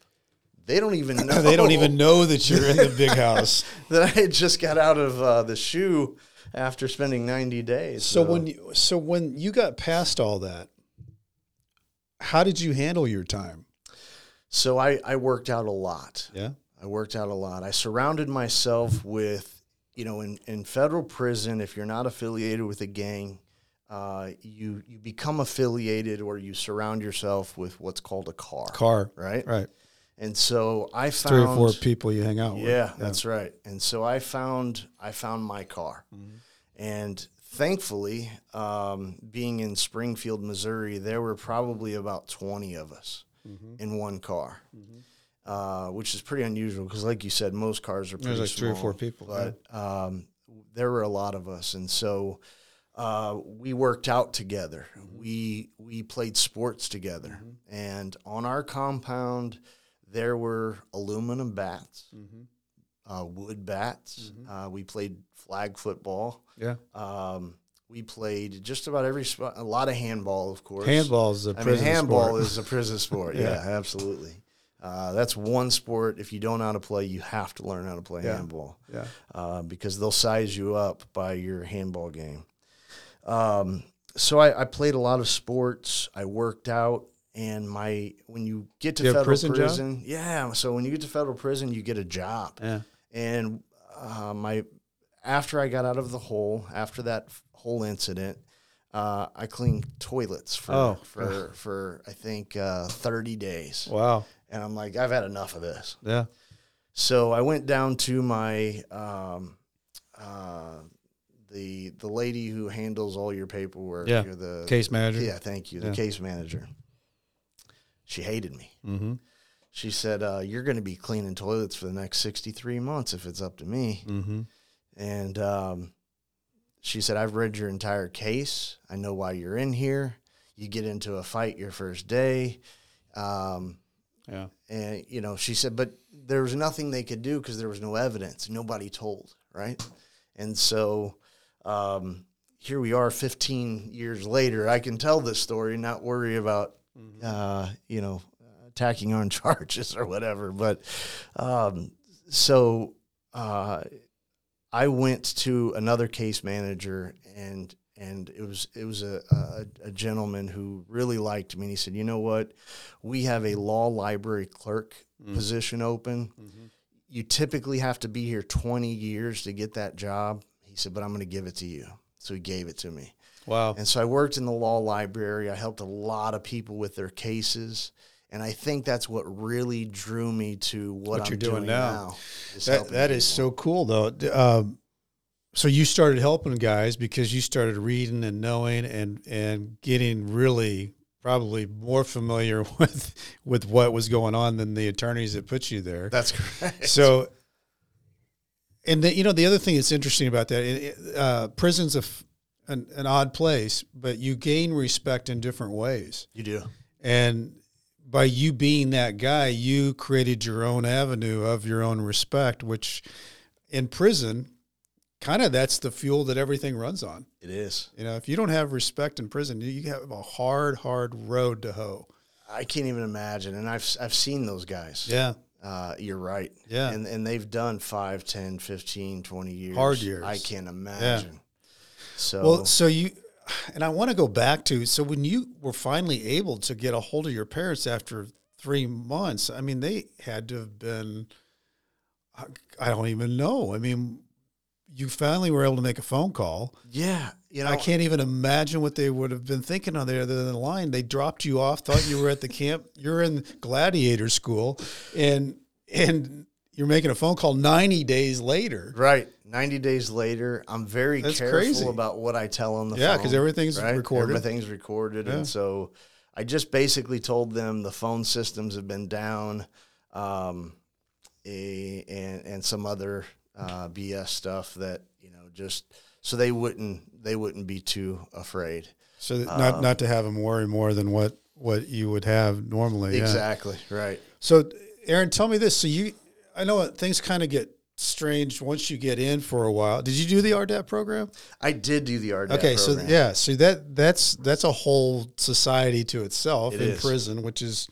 They don't even know. they don't even know that you're in the big house. that I had just got out of uh, the shoe after spending 90 days. So when you, so when you got past all that, how did you handle your time? so I I worked out a lot. Yeah. I worked out a lot. I surrounded myself with, you know, in, in federal prison, if you're not affiliated with a gang, uh, you you become affiliated or you surround yourself with what's called a car, Car. right? Right. And so I found Three or four people you hang out with. Yeah, that's right. And so I found I found my car, and thankfully, um, being in Springfield, Missouri, there were probably about twenty of us in one car, uh, which is pretty unusual because, like you said, most cars are pretty There's like three or small, four people, But um, there were a lot of us, and so uh, we worked out together. We we played sports together, and on our compound there were aluminum bats, uh, wood bats. Uh, we played flag football. Yeah. Um, we played just about every spot. A lot of handball, of course. Handball is a I mean, prison handball sport. is a prison sport. yeah. absolutely. Uh, that's one sport. If you don't know how to play, you have to learn how to play Yeah. handball yeah. uh, because they'll size you up by your handball game. Um, so I, I played a lot of sports. I worked out, and my when you get to You federal prison prison, yeah. So when you get to federal prison, you get a job Yeah. and uh, my after I got out of the hole after that whole incident, uh, I cleaned toilets for Oh, for for I think uh, thirty days, Wow. And I'm like, I've had enough of this. Yeah. So I went down to my um, uh, the the lady who handles all your paperwork. Yeah. You're the Case manager. Yeah, thank you. The Yeah. case manager. She hated me. Mm-hmm. She said, uh, "You're going to be cleaning toilets for the next 63 months if it's up to me." Mm-hmm. And um, she said, I've read your entire case. I know why you're in here. You get into a fight your first day. Um, Yeah. and, you know, she said, but there was nothing they could do because there was no evidence. Nobody told, right? And so um, here we are 15 years later. I can tell this story, not worry about, uh, you know, attacking on charges or whatever. But um, so uh, I went to another case manager and and it was it was a, a, a gentleman who really liked me. And he said, "You know what? We have a law library clerk position open. You typically have to be here 20 years to get that job." He said, "But I'm going to give it to you." So he gave it to me. Wow. And so I worked in the law library. I helped a lot of people with their cases. And I think that's what really drew me to what, What I'm you're doing now. is That, that is so cool, though. Um, so you started helping guys because you started reading and knowing and and getting really probably more familiar with with what was going on than the attorneys that put you there. That's correct. So, and the, you know the other thing that's interesting about that, it- uh, prison's a f- an, an odd place, but you gain respect in different ways. You do. And by you being that guy, you created your own avenue of your own respect, which in prison, kind of that's the fuel that everything runs on. It is. You know, if you don't have respect in prison, you have a hard, hard road to hoe. I can't even imagine. And I've I've seen those guys. Yeah. Uh, you're right. Yeah. And and they've done 5, 10, 15, 20 years. Hard years. I can't imagine. So Well, so you, and I want to go back to so when you were finally able to get a hold of your parents after three months, I mean, they had to have been, I- I don't even know. I mean, you finally were able to make a phone call. yeah, you know, I can't even imagine what they would have been thinking on the other than the line. They dropped you off, thought you were at the camp. You're in gladiator school, and and you're making a phone call 90 days later. Right. 90 days later, I'm very That's careful crazy. about what I tell on the Yeah, because everything's recorded. Everything's recorded. Yeah. And so I just basically told them the phone systems have been down um, eh, and, and some other uh, BS stuff that, you know, just so they wouldn't they wouldn't be too afraid. So Um, not not to have them worry more than what what you would have normally. yeah. Exactly. Right. So, Aaron, tell me this. So you, I know things kind of get strange once you get in for a while. Did you do the RDAP program? I did do the RDAP program. Okay, program. so yeah, so that that's that's a whole society to itself It in is. prison, which is,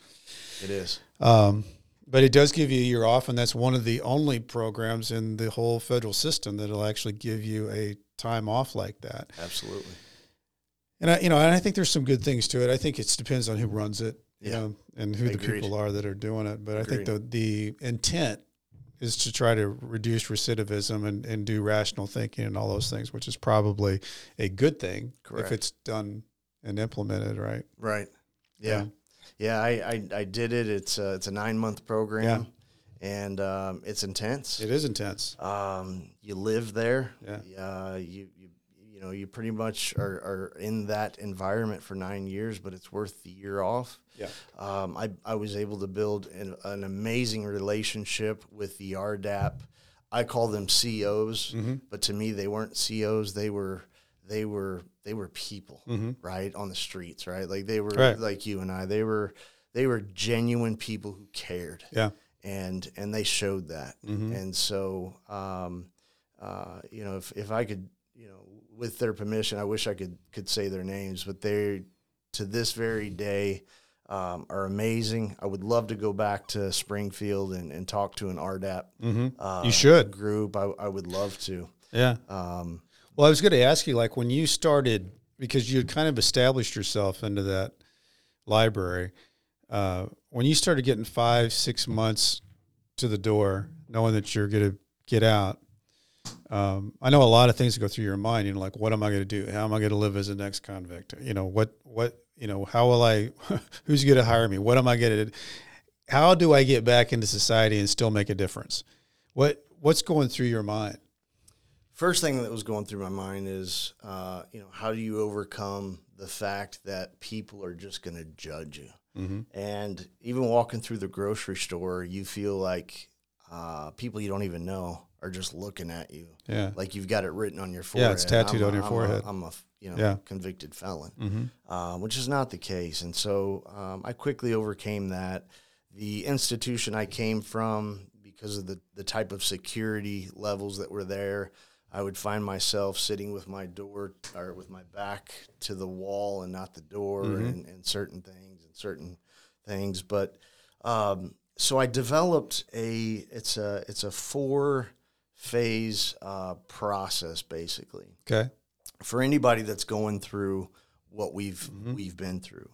It is. um, but it does give you a year off, and that's one of the only programs in the whole federal system that'll actually give you a time off like that. Absolutely. And I, you know, and I think there's some good things to it. I think it depends on who runs it, you Yeah. know, and who the people are that are doing it. But I think the the intent is to try to reduce recidivism and, and do rational thinking and all those things, which is probably a good thing Correct. if it's done and implemented right. Right. Yeah. Yeah, I, I, I did it. It's a, it's a nine month program, and um, it's intense. It is intense. Um, you live there. Yeah. Uh, you, you you know you pretty much are, are in that environment for nine years, but it's worth the year off. Yeah. Um, I I was able to build an, an amazing relationship with the RDAP. I call them COs, Mm-hmm. but to me they weren't COs. They were they were they were people, Mhm. right, on the streets, right? Like they were Right. like you and I. They were they were genuine people who cared, Yeah. and and they showed that. Mhm. And so, um, uh, you know, if if I could, you know, with their permission, I wish I could could say their names, but they to this very day um, are amazing. I would love to go back to Springfield and, and talk to an RDAP Mm-hmm. uh, You should. group. I, I would love to. Yeah. Um, Well, I was going to ask you, like, when you started, because you had kind of established yourself into that library, uh, when you started getting five, six months to the door, knowing that you're going to get out, um, I know a lot of things go through your mind. You know, like, what am I going to do? How am I going to live as a next convict? You know, what, what, you know, how will I, who's going to hire me? What am I going to, how do I get back into society and still make a difference? What, what's going through your mind? First thing that was going through my mind is, uh, you know, how do you overcome the fact that people are just going to judge you? Mm-hmm. And even walking through the grocery store, you feel like uh, people you don't even know are just looking at you, Yeah. like you've got it written on your forehead. Yeah, it's tattooed I'm a- on your I'm a- forehead. I'm a you know Yeah. convicted felon, Mm-hmm. um, which is not the case. And so um, I quickly overcame that. The institution I came from, because of the, the type of security levels that were there, I would find myself sitting with my door or with my back to the wall and not the door Mhm. and, and certain things and certain things. But um, so I developed a it's a it's a four phase uh, process basically Okay. for anybody that's going through what we've Mhm. we've been through,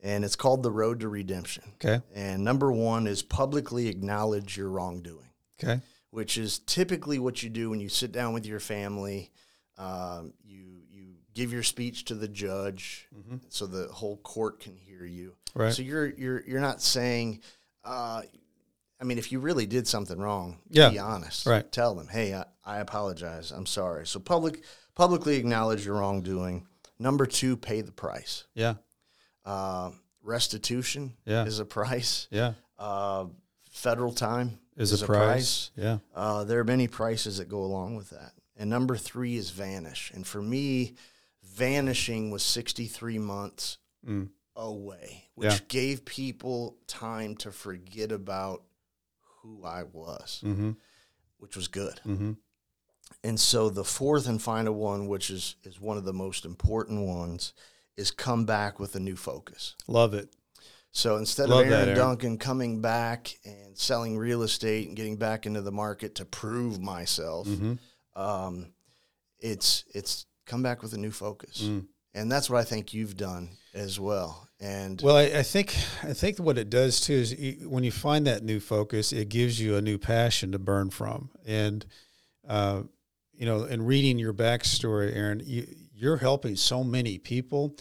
and it's called the road to redemption. Okay. And number one is publicly acknowledge your wrongdoing, Okay. Which is typically what you do when you sit down with your family. Um, you you give your speech to the judge, Mhm. so the whole court can hear you. Right. So you're you're you're not saying. Uh, I mean, if you really did something wrong, Yeah. be honest. Right. Tell them, hey, I, I apologize. I'm sorry. So public publicly acknowledge your wrongdoing. Number two, pay the price. Yeah. Uh, restitution Yeah. is a price. Yeah. Uh, federal time Is, a, price. Yeah. Uh, there are many prices that go along with that. And number three is vanish. And for me, vanishing was 63 months Mm. away, which Yeah. gave people time to forget about who I was, Mm-hmm. which was good. Mm-hmm. And so the fourth and final one, which is is one of the most important ones, is come back with a new focus. Love it. So instead Love of that, Aaron Aaron. Duncan coming back and selling real estate and getting back into the market to prove myself, Mm-hmm. um, it's it's come back with a new focus, Mm. and that's what I think you've done as well. And Well, I, I think I think what it does too is you, when you find that new focus, it gives you a new passion to burn from. And uh, you know, in reading your backstory, Aaron, you, you're helping so many people,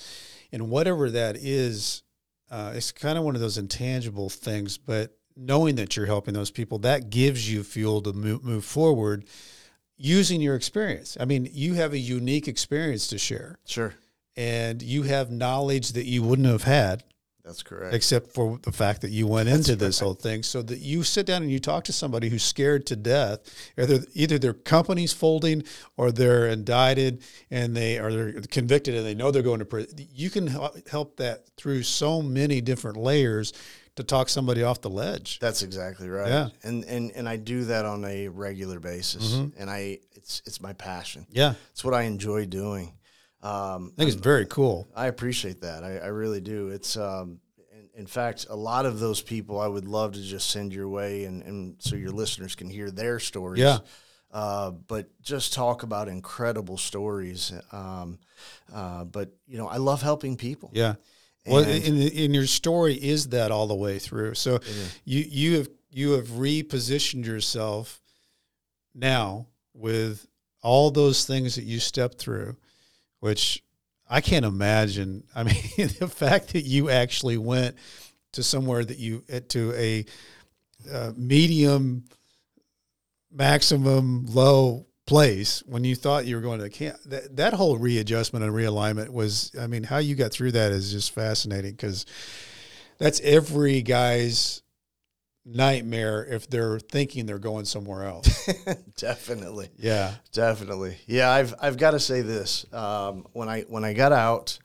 and whatever that is, uh, it's kind of one of those intangible things. But knowing that you're helping those people, that gives you fuel to move, move forward. Using your experience, I mean, you have a unique experience to share, sure, and you have knowledge that you wouldn't have had that's correct. except for the fact that you went into this whole thing. So that you sit down and you talk to somebody who's scared to death, either either their company's folding or they're indicted and they are they're convicted and they know they're going to prison. You can help that through so many different layers to talk somebody off the ledge. That's exactly right. Yeah. And and and I do that on a regular basis, Mhm. and I it's it's my passion. Yeah, It's what I enjoy doing. Um, I think it's very cool. I appreciate that. I, I really do. It's um, in, in fact, a lot of those people I would love to just send your way, and, and so your listeners can hear their stories. Yeah. Uh, but just talk about incredible stories. Um, uh, but you know, I love helping people. Yeah. Well, in, in your story is that all the way through. So you you have you have repositioned yourself now with all those things that you stepped through, which I can't imagine. I mean, the fact that you actually went to somewhere that you to a uh, medium, maximum, low place when you thought you were going to camp. That that whole readjustment and realignment was. I mean, how you got through that is just fascinating because that's every guy's nightmare if they're thinking they're going somewhere else. definitely. yeah. Definitely. Yeah, I've I've got to say this. Um, when I when I got out,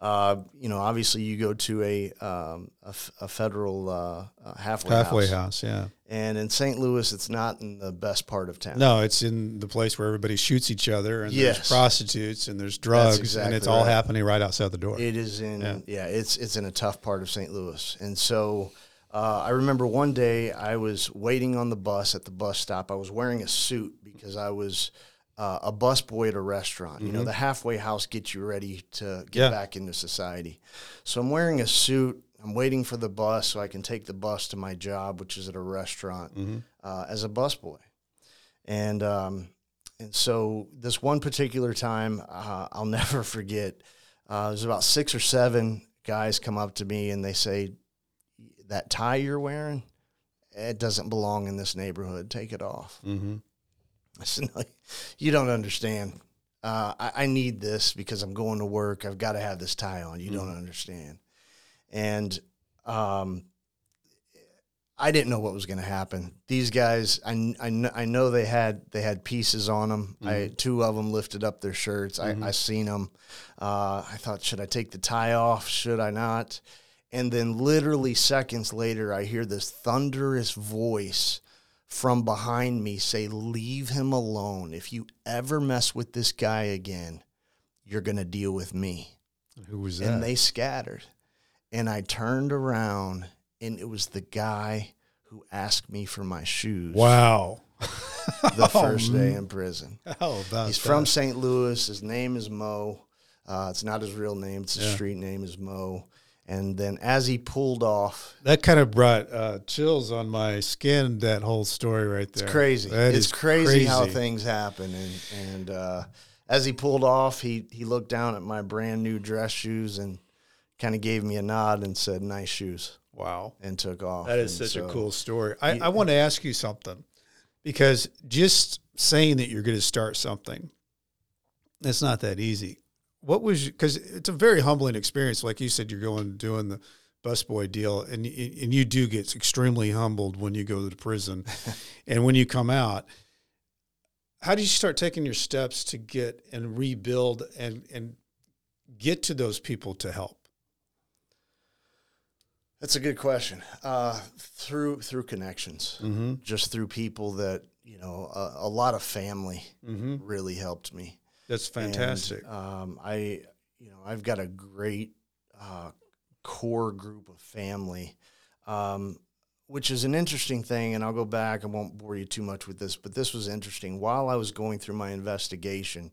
uh, you know, obviously you go to a um, a, f- a federal uh, uh, halfway Halfway house. house, yeah. and in St. Louis, it's not in the best part of town. No, it's in the place where everybody shoots each other and Yes. there's prostitutes and there's drugs exactly and it's all right. happening right outside the door. It is in Yeah. yeah. it's it's in a tough part of St. Louis, and so uh, I remember one day I was waiting on the bus at the bus stop. I was wearing a suit because I was uh, a busboy at a restaurant. You know, the halfway house gets you ready to get Yeah. back into society. So I'm wearing a suit. I'm waiting for the bus so I can take the bus to my job, which is at a restaurant uh, as a busboy. And um, and so this one particular time, uh, I'll never forget. Uh, there's about six or seven guys come up to me and they say, "That tie you're wearing, it doesn't belong in this neighborhood. Take it off." mm-hmm. I said, no, "You don't understand. Uh, I, I need this because I'm going to work. I've got to have this tie on. You don't understand." And um, I didn't know what was going to happen. These guys, I, I, I know they had they had pieces on them. I two of them lifted up their shirts. I, I seen them. Uh, I thought, should I take the tie off? Should I not? And then, literally seconds later, I hear this thunderous voice from behind me say, "Leave him alone. If you ever mess with this guy again, you're going to deal with me." Who was that? and they scattered. And I turned around, and it was the guy who asked me for my shoes wow. the first day in prison. How about He's that? from St. Louis. His name is Mo. Uh, it's not his real name. It's his Yeah. street name is Mo. And then as he pulled off, That kind of brought uh, chills on my skin. That whole story right there. it's crazy. That it's is crazy, how things happen. And and uh, as he pulled off, he he looked down at my brand new dress shoes and kind of gave me a nod and said, "Nice shoes," Wow. and took off. That is And such a cool story. I, I want to ask you something because just saying that you're going to start something, it's not that easy. What was because it's a very humbling experience. Like you said, you're going doing the busboy deal, and and you do get extremely humbled when you go to prison, and when you come out. How did you start taking your steps to get and rebuild and and get to those people to help? That's a good question. Uh, through through connections, Mm-hmm. just through people that you know, a, a lot of family Mm-hmm. really helped me. That's And, fantastic. um, I, you know, I've got a great uh, core group of family, um, which is an interesting thing. And I'll go back. I won't bore you too much with this, but this was interesting. While I was going through my investigation,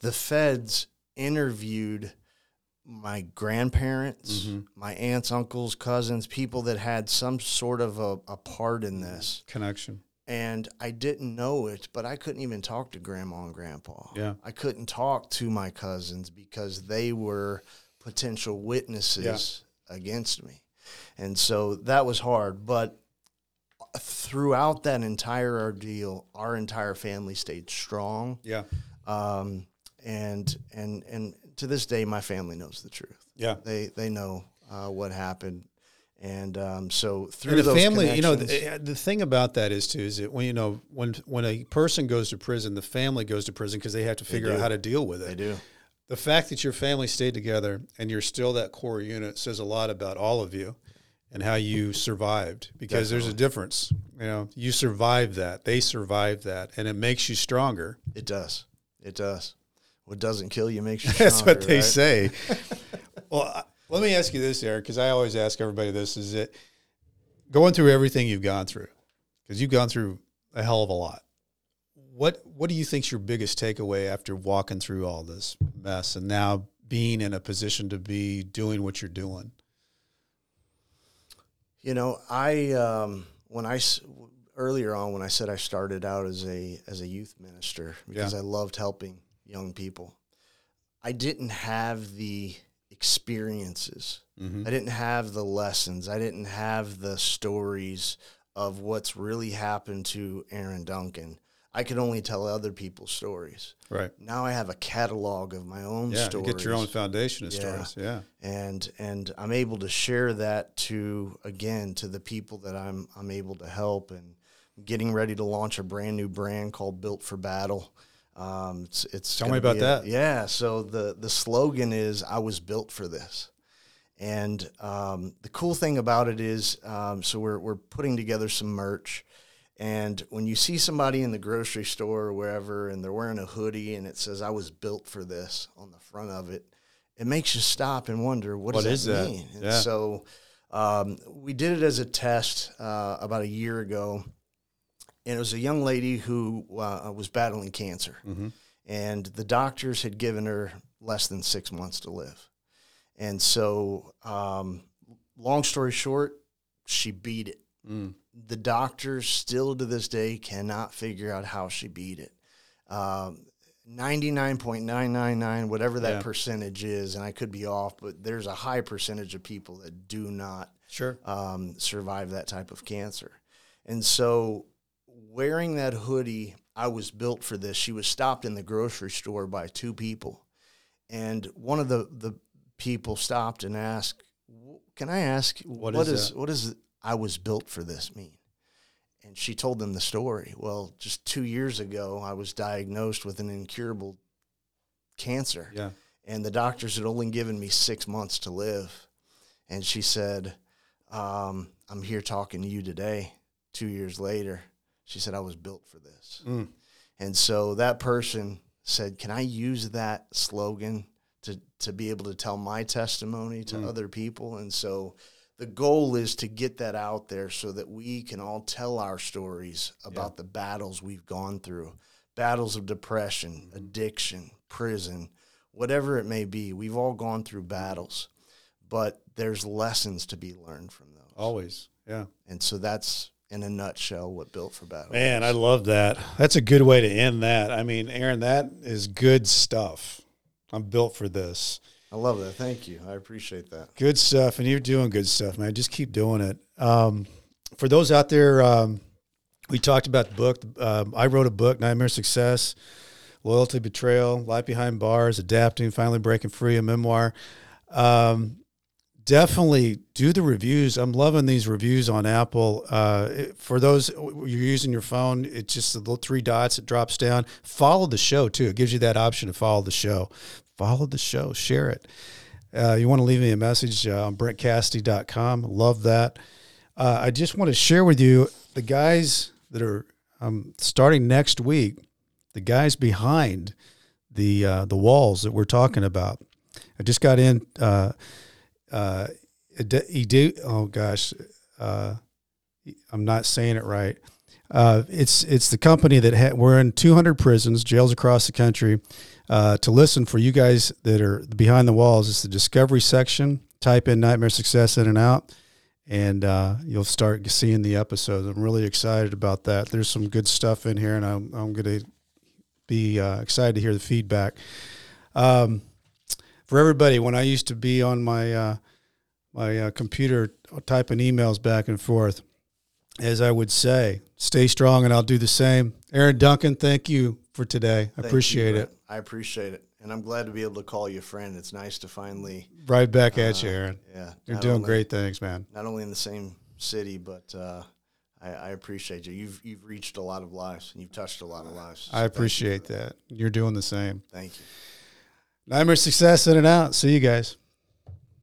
the feds interviewed my grandparents, Mhm. my aunts, uncles, cousins, people that had some sort of a, a part in this. Connection. And I didn't know it, but I couldn't even talk to grandma and grandpa. Yeah. I couldn't talk to my cousins because they were potential witnesses against me. And so that was hard. But throughout that entire ordeal, our entire family stayed strong. Yeah. Um, and and and to this day, my family knows the truth. Yeah. They they know uh, what happened, and um, so through And the family, you know, the, the thing about that is too is that when you know when when a person goes to prison, the family goes to prison because they have to figure out how to deal with it. they do. The fact that your family stayed together and you're still that core unit says a lot about all of you and how you survived because there's a difference. You know, you survived that, they survived that, and it makes you stronger. It does. It does. What doesn't kill you makes you stronger. That's what they right? say. well, I- let me ask you this, Eric, because I always ask everybody this: is it going through everything you've gone through? Because you've gone through a hell of a lot. What What do you think's your biggest takeaway after walking through all this mess and now being in a position to be doing what you're doing? You know, I um, I earlier on when I said I started out as a as a youth minister because Yeah. I loved helping young people. I didn't have the experiences. Mm-hmm. I didn't have the lessons. I didn't have the stories of what's really happened to Aaron Duncan. I could only tell other people's stories. Right. Now I have a catalog of my own Yeah. You stories. get your own foundation of Yeah. stories. Yeah. and and I'm able to share that to again to the people that I'm I'm able to help and getting ready to launch a brand new brand called Built for Battle. Um, it's it's Tell me about a- that. yeah, so the the slogan is "I was built for this," and um, the cool thing about it is, um, so we're we're putting together some merch. And when you see somebody in the grocery store or wherever and they're wearing a hoodie and it says, I was built for this on the front of it, it makes you stop and wonder, what, What does that that? mean? And Yeah. so um, we did it as a test uh, about a year ago. And it was a young lady who uh, was battling cancer. Mhm. And the doctors had given her less than six months to live. And so, um, long story short, she beat it Mm. the doctors still to this day cannot figure out how she beat it. Um, 99.999, whatever that Yeah. percentage is, and I could be off, but there's a high percentage of people that do not Sure. um, survive that type of cancer. And so, wearing that hoodie, I was built for this. She was stopped in the grocery store by two people. And one of the, the people stopped and asked, Can I ask, What what is is, what does I was built for this mean? And she told them the story. Well, just two years ago, I was diagnosed with an incurable cancer Yeah. and the doctors had only given me six months to live. And she said, um, I'm here talking to you today, two years later. She said, I was built for this. Mm. And so that person said, Can I use that slogan to, to be able to tell my testimony to Mm. other people? And so the goal is to get that out there so that we can all tell our stories about the battles we've gone through battles of depression, addiction, prison, whatever it may be. We've all gone through battles, but there's lessons to be learned from those. Always. Yeah. And so that's in a nutshell what Built for Battle Man, I love that. That's a good way to end that. I mean, Aaron, that is good stuff. I'm built for this. I love that. Thank you. I appreciate that. Good stuff, and you're doing good stuff, man. Just keep doing it. Um, for those out there, um, we talked about the book. Um, I wrote a book, Nightmare Success, Loyalty, Betrayal, Life Behind Bars, Adapting, Finally Breaking Free, a memoir. Um, definitely do the reviews. I'm loving these reviews on Apple. Uh, for those you're using your phone, it's just the little three dots. It drops down. Follow the show too. It gives you that option to follow the show. Follow the show. Share it. Uh, you want to leave me a message uh, on brentcassidy.com. Love that. Uh, I just want to share with you the guys that are um, starting next week, the guys behind the uh, the walls that we're talking about. I just got in. Uh, did. Oh gosh, uh, I'm not saying it right. Uh, it's it's the company that ha- we're in 200 prisons, jails across the country. Uh, to listen for you guys that are behind the walls, it's the discovery section. Type in Nightmare Success in and out, and uh, you'll start seeing the episodes. I'm really excited about that. There's some good stuff in here, and I'm I'm going to be uh, excited to hear the feedback. Um, for everybody, when I used to be on my uh, my uh, computer typing emails back and forth, as I would say, stay strong, and I'll do the same. Aaron Duncan, thank you for today. I Thank you, appreciate it. I appreciate it. And I'm glad to be able to call you a friend. It's nice to finally. Right back at you, uh, Aaron. Yeah. You're doing only- great things, man. Not only in the same city, but uh, I, I appreciate you. You've you've reached a lot of lives and you've touched a lot of lives. So I you appreciate that. You're doing the same. Thank you. Nightmare success in and out. See you guys.